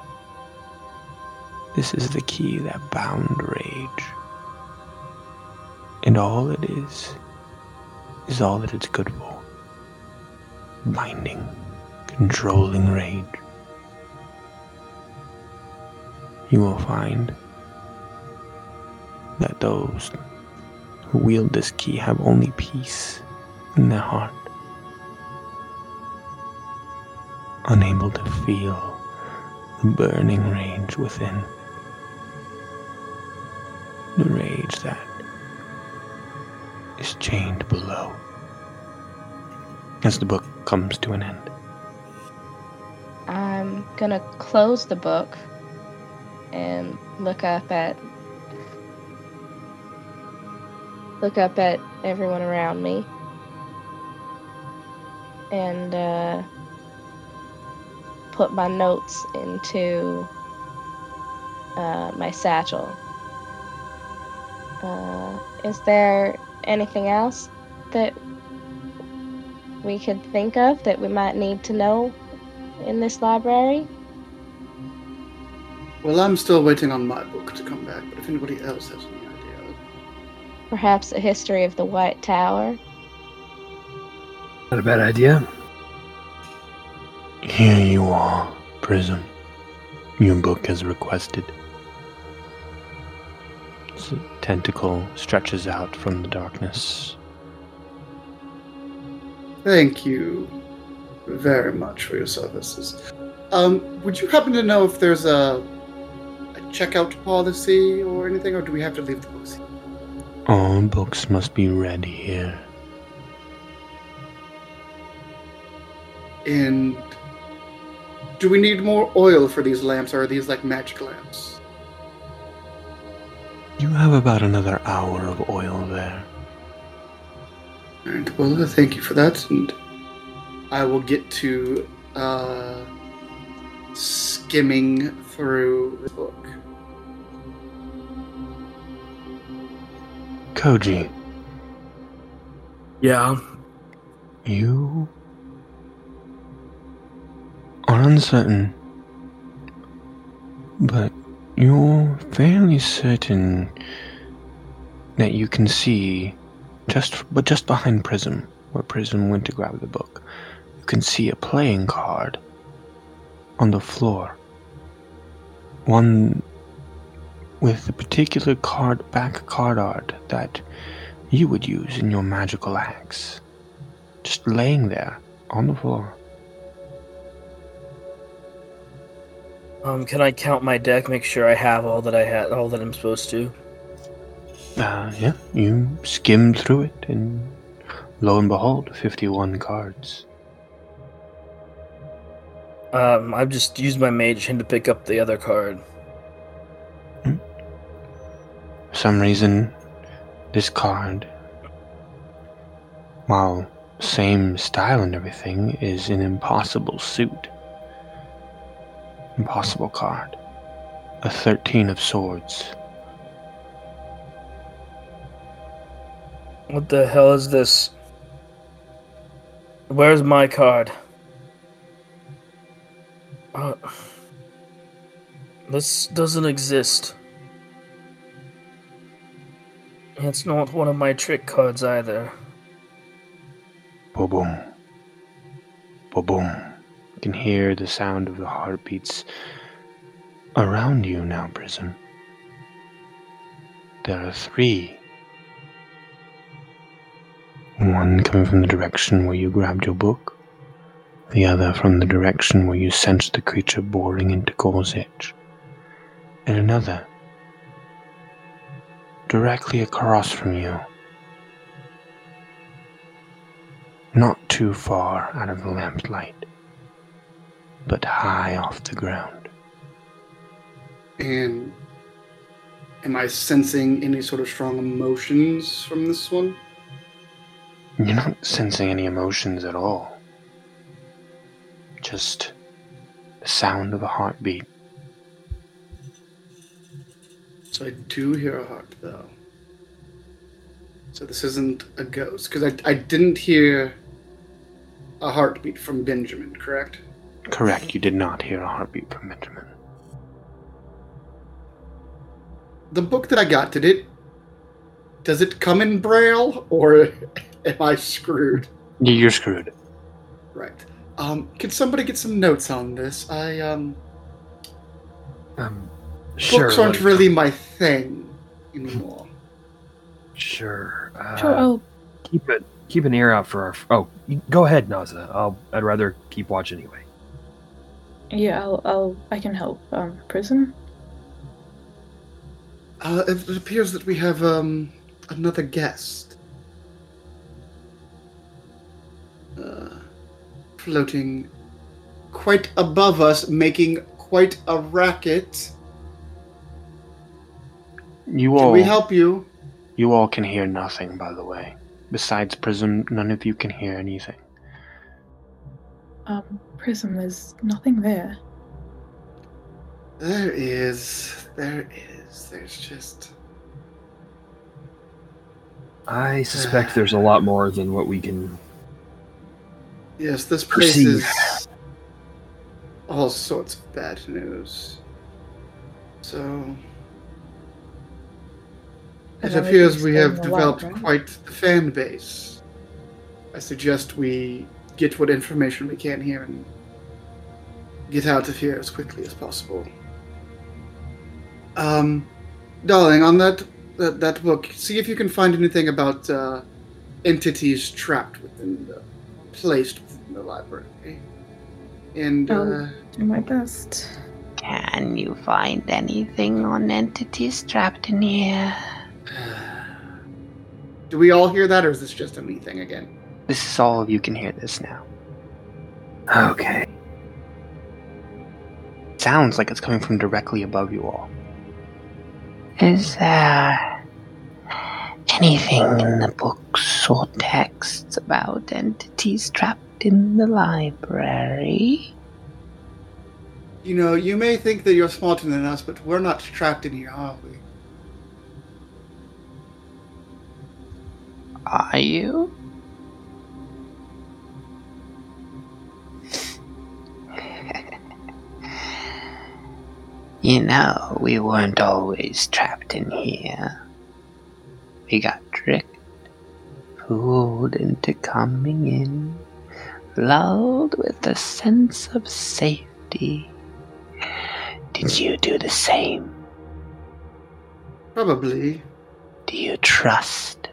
This is the key that bound rage. And all it is, is all that it's good for. Binding. controlling rage, you will find that those who wield this key have only peace in their heart, unable to feel the burning rage within, the rage that is chained below. As the book comes to an end. I'm gonna close the book and look up at look up at everyone around me and uh, put my notes into uh, my satchel. Uh, is there anything else that we could think of that we might need to know in this library? Well, I'm still waiting on my book to come back, but if anybody else has any idea. Perhaps a history of the White Tower? Not a bad idea. Here you are, Prism. Your book as requested. Its tentacle stretches out from the darkness. Thank you very much for your services. Um, would you happen to know if there's a, a checkout policy or anything, or do we have to leave the books here? All books must be read here. And do we need more oil for these lamps, or are these like magic lamps? You have about another hour of oil there. Alright, well, uh, thank you for that, and I will get to uh, skimming through the book. Koji, Yeah. you are uncertain, but you're fairly certain that you can see just but just behind Prism, where Prism went to grab the book, you can see a playing card on the floor. One with the particular card back card art that you would use in your magical acts. Just laying there on the floor. Um, can I count my deck? Make sure I have all that I had, all that I'm supposed to. Uh, yeah, you skim through it, and lo and behold, 51 cards. Um, I've just used my mage hand to pick up the other card. For some reason, this card, while same style and everything, is an impossible suit. Impossible card. A 13 of swords. What the hell is this? Where's my card? Uh, this doesn't exist. It's not one of my trick cards either. Boom, boom. You can hear the sound of the heartbeats around you now, Prism. There are three. One coming from the direction where you grabbed your book, the other from the direction where you sensed the creature boring into Edge, and another directly across from you. Not too far out of the lamplight, but high off the ground. And am I sensing any sort of strong emotions from this one? You're not sensing any emotions at all. Just the sound of a heartbeat. So I do hear a heart, though. So this isn't a ghost, because I, I didn't hear a heartbeat from Benjamin, correct? Correct, you did not hear a heartbeat from Benjamin. The book that I got, did it? Does it come in Braille, or am I screwed? You're screwed. Right. Um, can somebody get some notes on this? I um, Um, sure. books aren't let- really my thing anymore. Sure. Uh, Sure, I'll keep it. Keep an ear out for our. Oh, go ahead, Naza. I'll. I'd rather keep watch anyway. Yeah, I'll I'll I can help. Um, Prism. Uh, it, it appears that we have um another guest. Uh, floating quite above us, making quite a racket. You all. Can all, we help you? you all can hear nothing, by the way. Besides Prism, none of you can hear anything. Um, Prism. There's nothing there. There is. There is. There's just. I suspect there's a lot more than what we can Yes, this place perceive. is all sorts of bad news. So. It And then we appears we have developed right? quite the fan base. I suggest we get what information we can here and get out of here as quickly as possible. Um, darling, on that that, that book, see if you can find anything about uh, entities trapped within the placed within the library. And uh, Oh. Do my best. Can you find anything on entities trapped in here? do we all hear that, or is this just a me thing again? This is all of you can hear this now. Okay. Sounds like it's coming from directly above you all. Is there anything in the books or texts about entities trapped in the library? You know, you may think that you're smarter than us, but we're not trapped in here, are we? Are you? You know, we weren't always trapped in here. We got tricked, fooled into coming in, lulled with a sense of safety. Did you do the same? Probably. Do you trust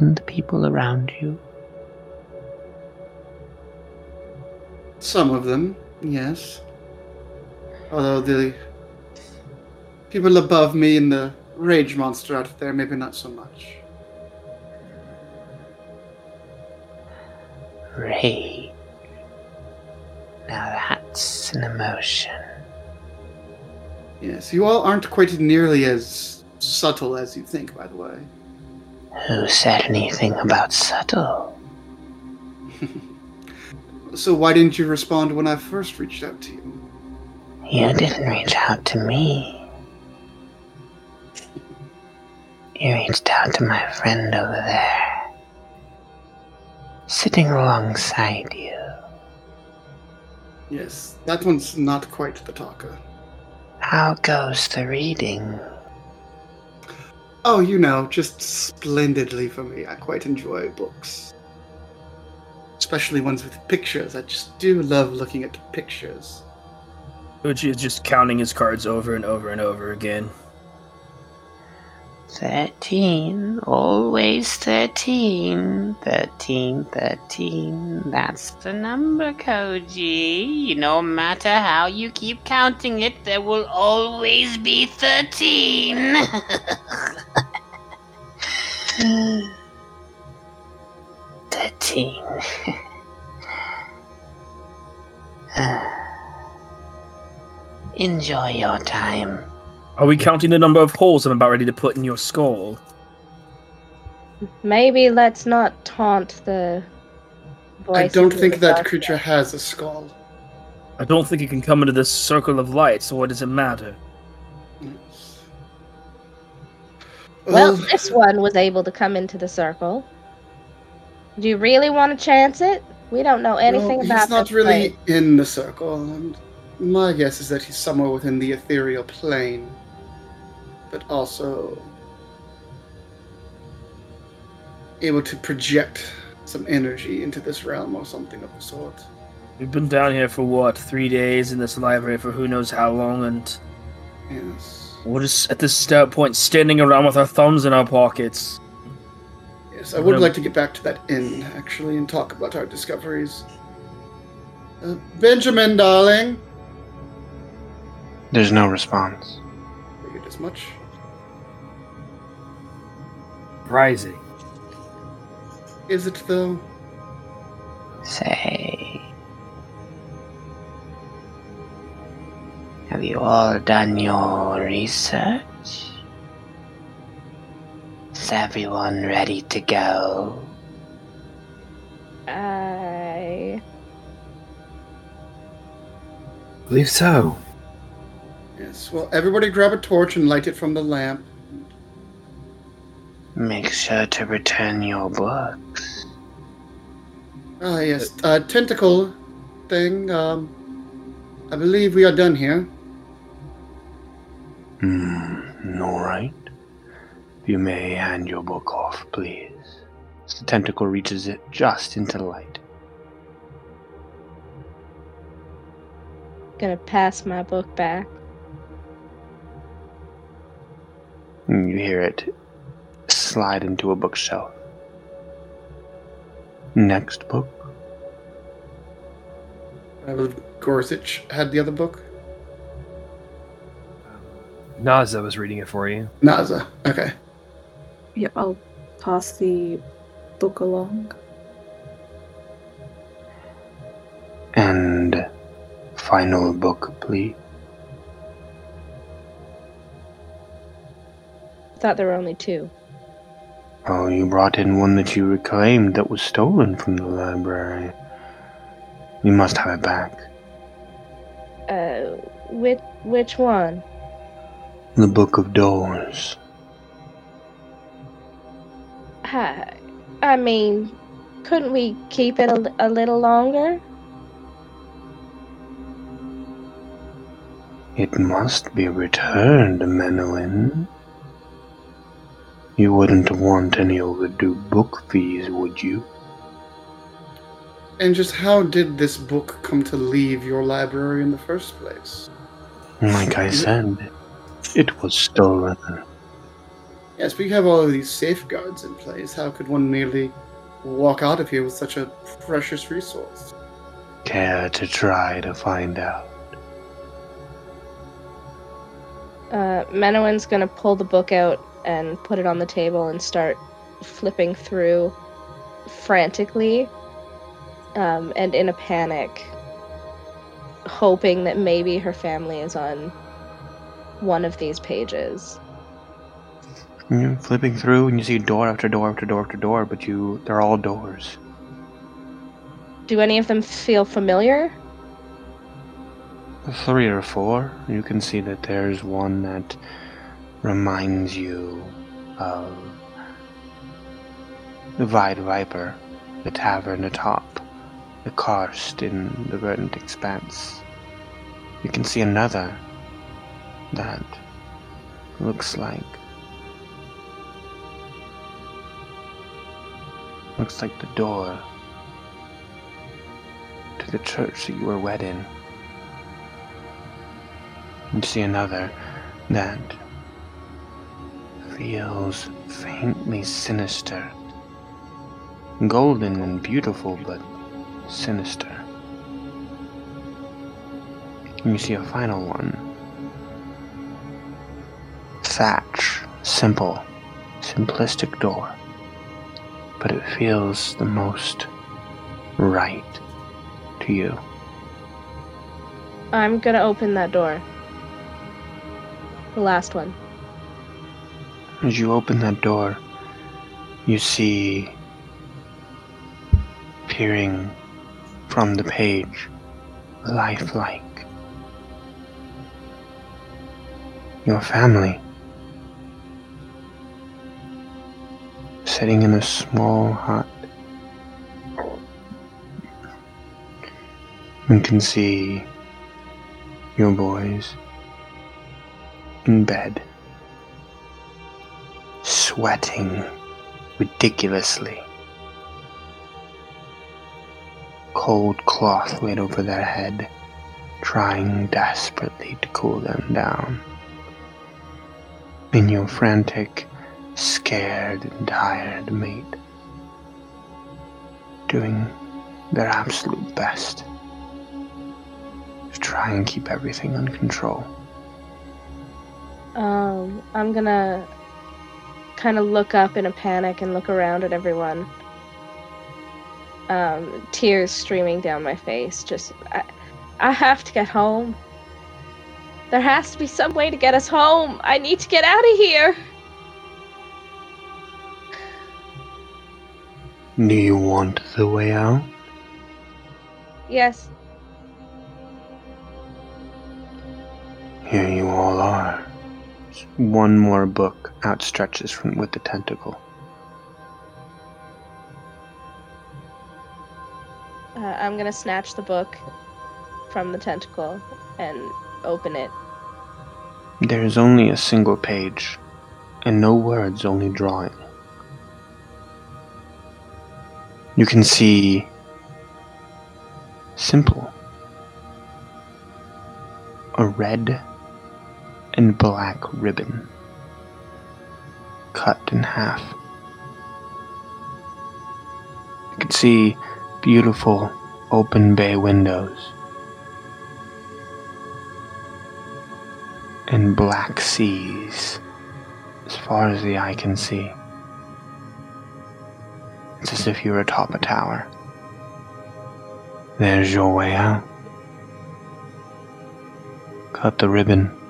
in the people around you? Some of them, yes. Although the people above me and the rage monster out there, maybe not so much. Rage. Now that's an emotion. Yes, you all aren't quite nearly as subtle as you think, by the way. Who said anything about subtle? So why didn't you respond when I first reached out to you? You didn't reach out to me. You reached out to my friend over there. Sitting alongside you. Yes, that one's not quite the talker. How goes the reading? Oh, you know, just splendidly for me. I quite enjoy books. Especially ones with pictures. I just do love looking at pictures. Uchi is just counting his cards over and over and over again. Thirteen, always thirteen. Thirteen, thirteen. That's the number, Koji. No matter how you keep counting it, there will always be thirteen. thirteen. Enjoy your time. Are we counting the number of holes I'm about ready to put in your skull? Maybe let's not taunt the voice. I don't think that dark. creature has a skull. I don't think it can come into this circle of light, so what does it matter? Mm. Well, this one was able to come into the circle. Do you really want to chance it? We don't know anything well, about He's not really place. in the circle, and my guess is that he's somewhere within the ethereal plane. But also able to project some energy into this realm or something of the sort. We've been down here for what, three days in this library for who knows how long, and Yes. we're just at this point standing around with our thumbs in our pockets. Yes, I would like to get back to that inn, actually, and talk about our discoveries. Uh, Benjamin, darling. There's no response. Figured as much. Rising. Is it, though? Say. Have you all done your research? Is everyone ready to go? I believe so. Yes, well, everybody grab a torch and light it from the lamp. Make sure to return your books. Ah, yes. Uh, tentacle thing, um, I believe we are done here. Hmm, alright. You may hand your book off, please. The tentacle reaches it just into the light. gonna pass my book back. You hear it slide into a bookshelf. Next book. I believe Gorzich had the other book. Naza was reading it for you. Naza. Okay. Yep, I'll pass the book along. And final book, please. Thought there were only two. Oh, you brought in one that you reclaimed that was stolen from the library. You must have it back. Uh, which which one? The Book of Doors. I, I mean, couldn't we keep it a, a little longer? It must be returned, Menowin. You wouldn't want any overdue book fees, would you? And just how did this book come to leave your library in the first place? Like I said, it was stolen. Yes, but you have all of these safeguards in place. How could one merely walk out of here with such a precious resource? Care to try to find out? Uh, Menowin's gonna pull the book out and put it on the table and start flipping through frantically um, and in a panic, hoping that maybe her family is on one of these pages. You're flipping through and you see door after door after door after door, but you they're all doors. Do any of them feel familiar? Three or four. You can see that there's one that reminds you of the Vide Viper, the tavern atop, the karst in the verdant expanse. You can see another that looks like looks like the door to the church that you were wed in. You see another that feels faintly sinister. Golden and beautiful, but sinister. You see a final one. Thatch, simple, simplistic door. But it feels the most right to you. I'm gonna open that door. The last one. As you open that door, you see peering from the page, lifelike. Your family. Sitting in a small hut. You can see your boys in bed sweating ridiculously. cold cloth laid over their head, trying desperately to cool them down. In your frantic, scared, and tired mate, doing their absolute best to try and keep everything under control. Um, I'm gonna kind of look up in a panic and look around at everyone. Um, tears streaming down my face. Just, I, I have to get home. There has to be some way to get us home. I need to get out of here. Do you want the way out? Yes. Here you all are. One more book outstretches from with the tentacle. Uh, I'm gonna snatch the book from the tentacle and open it. There is only a single page, and no words, only drawing. You can see simple a red and black ribbon cut in half. You can see beautiful open bay windows and black seas as far as the eye can see. It's as if you were atop a tower. There's your way out. Cut the ribbon.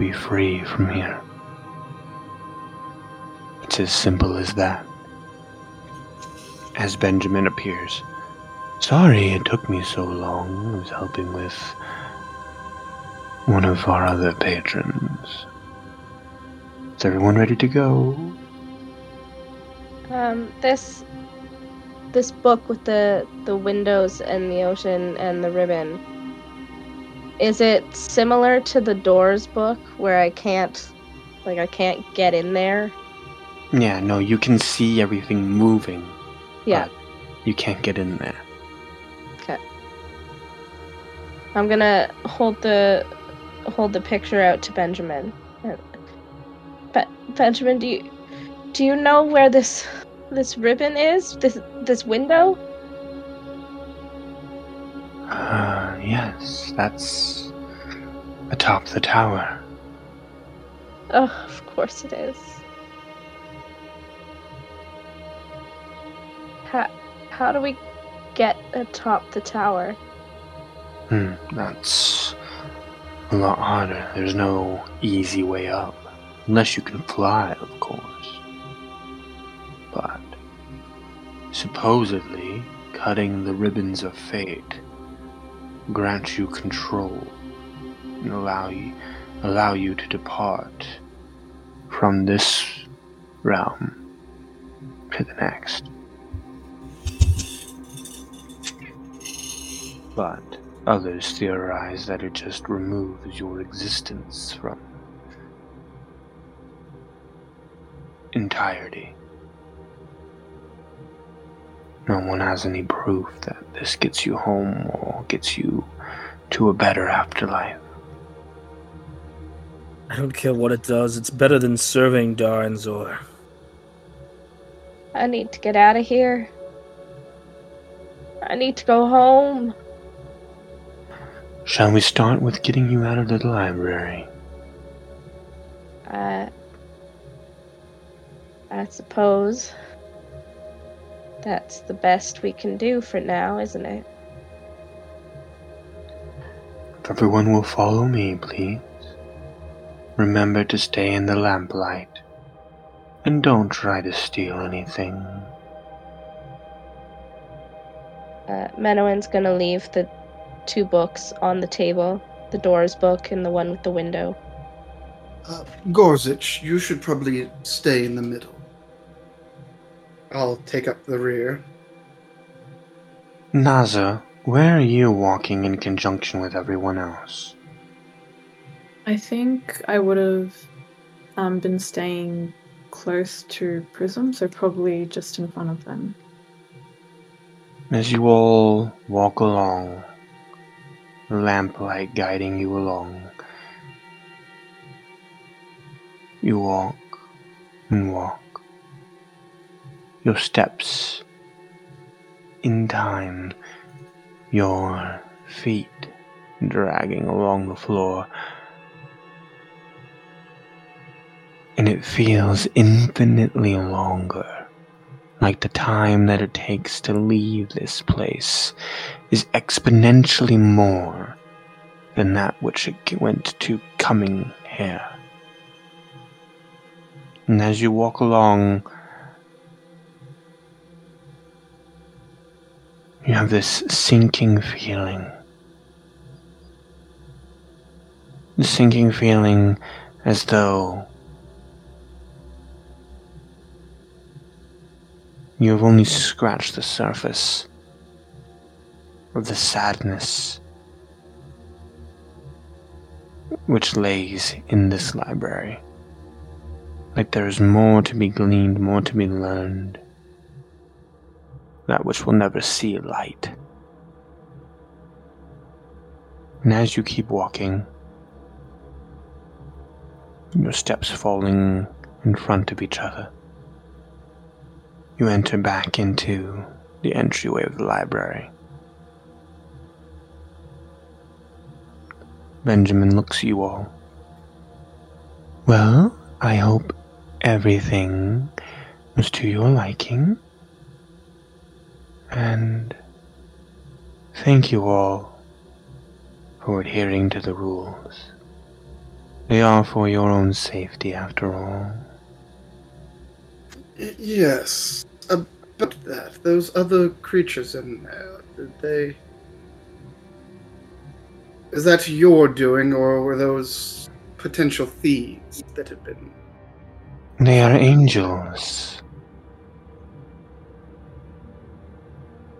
Be free from here. It's as simple as that. As Benjamin appears. Sorry it took me so long. I was helping with one of our other patrons. Is everyone ready to go? Um, this this book with the the windows and the ocean and the ribbon. Is it similar to the Doors book where I can't like I can't get in there? Yeah, no, you can see everything moving. Yeah. You can't get in there. Okay. I'm gonna hold the hold the picture out to Benjamin. But Benjamin, do you do you know where this this ribbon is? This this window? Uh, yes, that's atop the tower. Oh, of course it is. How how do we get atop the tower? Hmm, that's a lot harder. There's no easy way up. Unless you can fly, of course. But supposedly, cutting the ribbons of fate grants you control and allow you allow you to depart from this realm to the next. But others theorize that it just removes your existence from entirety. No one has any proof that this gets you home or gets you to a better afterlife. I don't care what it does. It's better than serving Daranzor. I need to get out of here. I need to go home. Shall we start with getting you out of the library? Uh, I suppose that's the best we can do for now, isn't it? If everyone will follow me, please. Remember to stay in the lamplight. And don't try to steal anything. Uh, Menowin's gonna leave the two books on the table the doors book and the one with the window. Uh, Gorzich, you should probably stay in the middle. I'll take up the rear. Naza, where are you walking in conjunction with everyone else? I think I would have um, been staying close to Prism, so probably just in front of them. As you all walk along, the lamplight guiding you along, you walk and walk. Your steps in time, your feet dragging along the floor. And it feels infinitely longer, like the time that it takes to leave this place is exponentially more than that which it went to coming here. And as you walk along, you have this sinking feeling. The sinking feeling as though you have only scratched the surface of the sadness which lays in this library. Like there is more to be gleaned, more to be learned, that which will never see light. And as you keep walking, your steps falling in front of each other, you enter back into the entryway of the library. Benjamin looks you all. Well, I hope everything was to your liking. And thank you all for adhering to the rules. They are for your own safety, after all. Yes. Uh, About that, those other creatures in there, did they. Is that your doing, or were those potential thieves that had been. They are angels.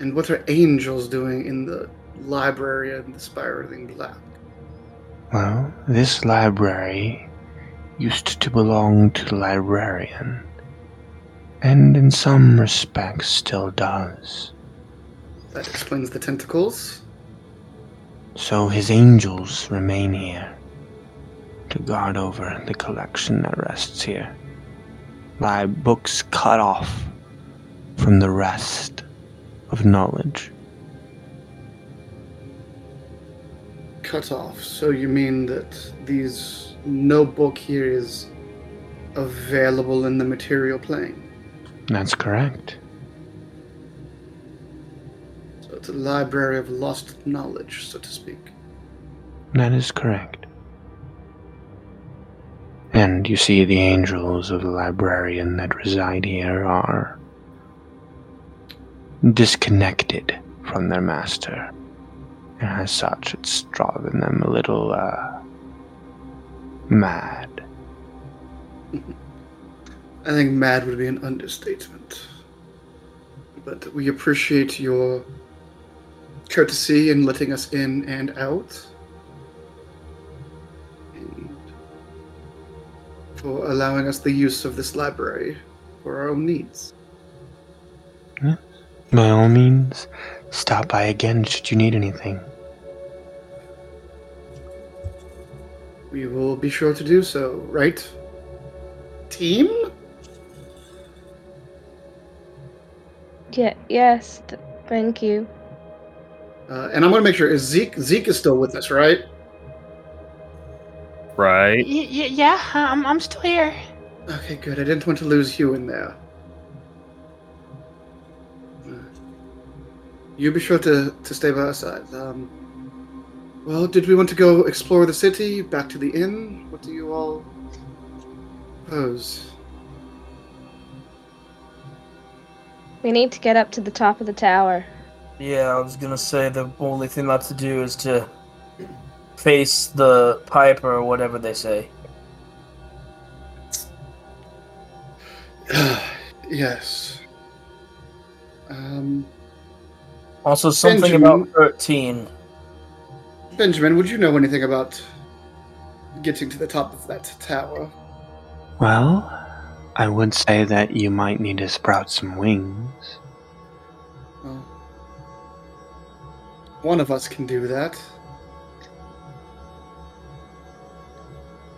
And what are angels doing in the library and the spiraling black? Well, this library used to belong to the librarian, and in some respects still does. That explains the tentacles. So his angels remain here to guard over the collection that rests here. By books cut off from the rest of knowledge. Cut off. So you mean that these no book here is available in the material plane? That's correct. So it's a library of lost knowledge, so to speak. That is correct. And you see, the angels of the librarian that reside here are disconnected from their master. And as such, it's driving them a little, uh, mad. I think mad would be an understatement. But we appreciate your courtesy in letting us in and out. And for allowing us the use of this library for our own needs. By all means, stop by again should you need anything. We will be sure to do so, right? Team? Yeah, yes, th- thank you. Uh, and I'm going to make sure is Zeke Zeke is still with us, right? Right. Y- y- yeah, I'm, I'm still here. Okay, good. I didn't want to lose you in there. You be sure to, to stay by our side. Um, well, did we want to go explore the city? Back to the inn? What do you all propose? We need to get up to the top of the tower. Yeah, I was gonna say the only thing left to do is to face the piper or whatever they say. yes. Um, Also, something Benjamin. about 13. Benjamin, would you know anything about getting to the top of that tower? Well, I would say that you might need to sprout some wings. Oh, One of us can do that.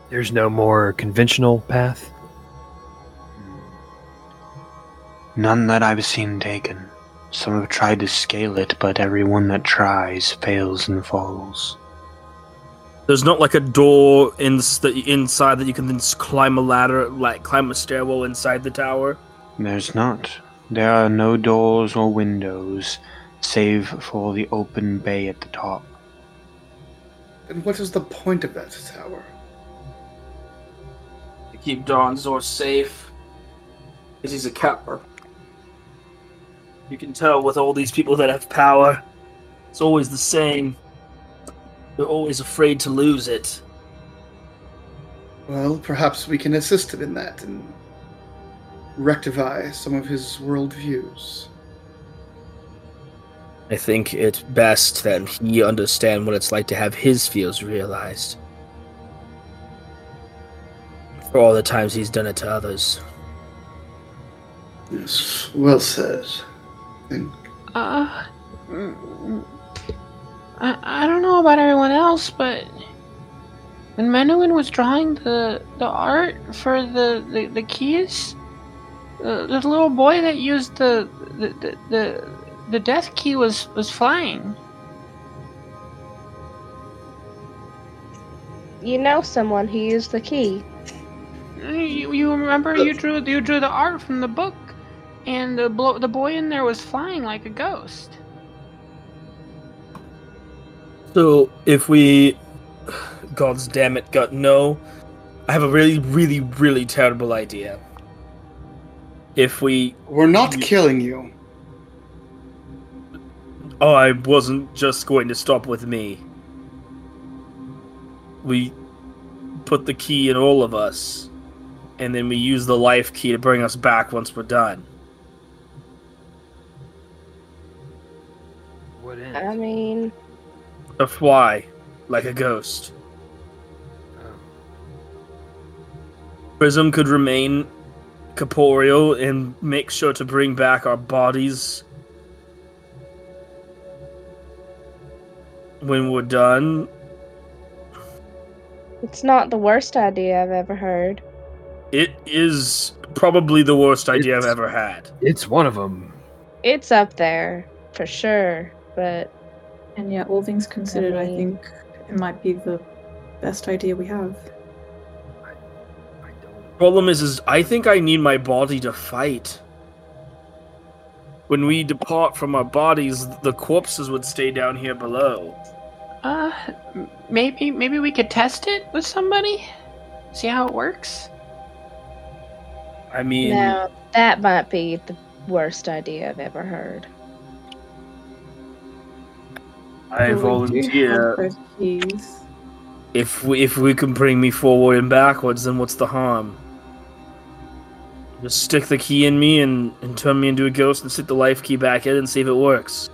There's no more conventional path. None that I've seen taken. Some have tried to scale it, but everyone that tries fails and falls. There's not like a door in the inside that you can then climb a ladder, like climb a stairwell inside the tower. There's not. There are no doors or windows, save for the open bay at the top. Then what is the point of that tower? To keep Donzor safe, because he's a coward. You can tell with all these people that have power, it's always the same. They're always afraid to lose it. Well, perhaps we can assist him in that and rectify some of his worldviews. I think it's best that he understand what it's like to have his fears realized. For all the times he's done it to others. Yes, well said. I think Uh, mm, I, I don't know about everyone else, but when Menowin was drawing the the art for the the, the keys, the, the little boy that used the the, the the the death key was was flying. You know someone who used the key. You, you remember you drew you drew the art from the book, and the blo- the boy in there was flying like a ghost. So if we, God's damn it, gut no, I have a really, really, really terrible idea. If we, we're not killing you. oh, I wasn't just going to stop with me. We put the key in all of us, and then we use the life key to bring us back once we're done. What end? I mean, a fly like a ghost. Oh. Prism could remain corporeal and make sure to bring back our bodies when we're done. it's not the worst idea I've ever heard. It is probably the worst idea I've ever had. It's one of them. It's up there for sure, but And yeah, all things considered, I mean- think it might be the best idea we have. I don't. Problem is, is I think I need my body to fight. When we depart from our bodies, the corpses would stay down here below. Uh, maybe maybe we could test it with somebody, see how it works. I mean, now that might be the worst idea I've ever heard. I Well, we do have volunteer. If we, if we can bring me forward and backwards, then what's the harm? Just stick the key in me and, and turn me into a ghost and stick the life key back in and see if it works.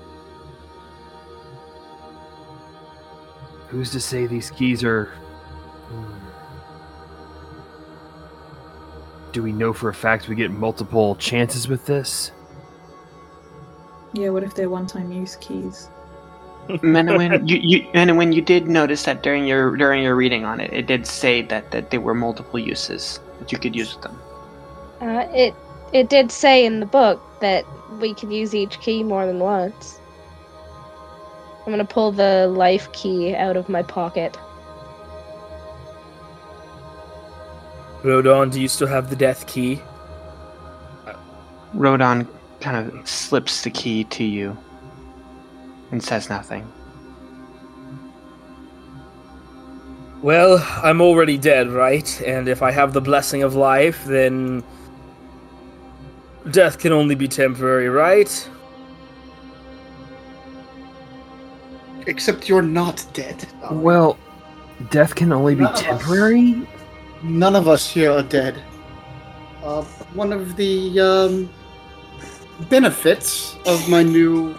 Who's to say these keys are? Hmm. Do we know for a fact we get multiple chances with this? Yeah, what if they're one-time use keys? Menowin, you, you, Menowin, you did notice that during your during your reading on it, it did say that, that there were multiple uses that you could use with them. Uh, it it did say in the book that we could use each key more than once. I'm gonna pull the life key out of my pocket. Rodon, do you still have the death key? Rodon kind of slips the key to you and says nothing. Well, I'm already dead, right? And if I have the blessing of life, then death can only be temporary, right? Except you're not dead. Well, death can only be None of us. temporary. None of us here are dead. Uh, one of the um, benefits of my new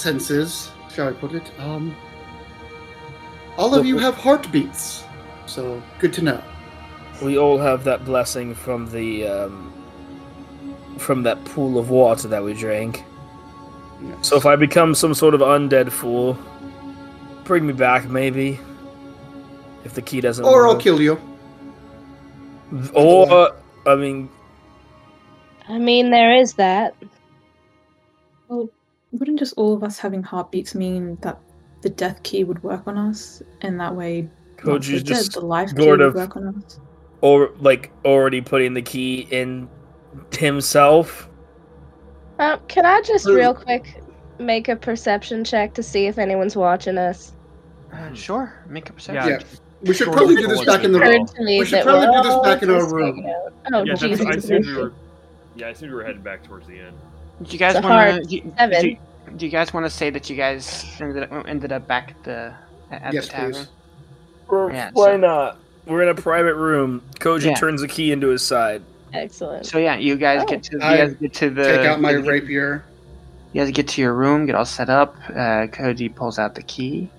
senses, shall I put it, um, all of you have heartbeats. So good to know. We all have that blessing from the um, from that pool of water that we drank. So if I become some sort of undead fool, bring me back maybe. If the key doesn't Or I'll kill you. Or I mean I mean, there is that. Well, wouldn't just all of us having heartbeats mean that the death key would work on us, and that way, once we're Koji's dead, just the life key would work on us? or like already putting the key in himself. Uh, can I just real quick make a perception check to see if anyone's watching us? Uh, sure, make a perception. Yeah. We should probably do this back in the room. To me We should that probably we're do this all back in our room. Oh, yeah, Jesus. I assumed we were. Yeah, I assumed we were heading back towards the end. Do you guys want to? Do, do, do you guys want to say that you guys ended up, ended up back at the at Yes, the tavern? please. Or Yeah, why so- not? We're in a private room. Koji Yeah. turns the key into his side. Excellent. So yeah, you guys Oh. get to you guys get to the Take out my you rapier. You guys get to your room, get all set up. Uh, Koji pulls out the key.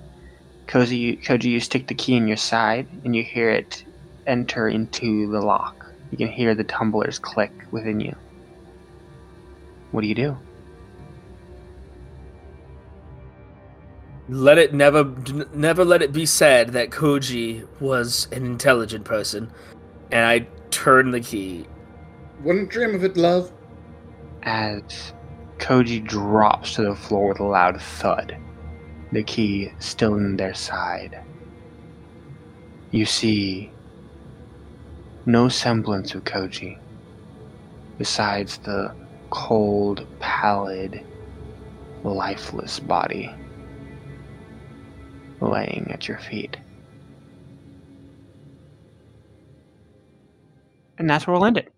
Koji, you, Koji, you stick the key in your side, and you hear it enter into the lock. You can hear the tumblers click within you. What do you do? Let it never, never let it be said that Koji was an intelligent person, and I turn the key. Wouldn't dream of it, love. As Koji drops to the floor with a loud thud, the key still in their side. You see no semblance of Koji, besides the cold, pallid, lifeless body laying at your feet. And that's where we'll end it.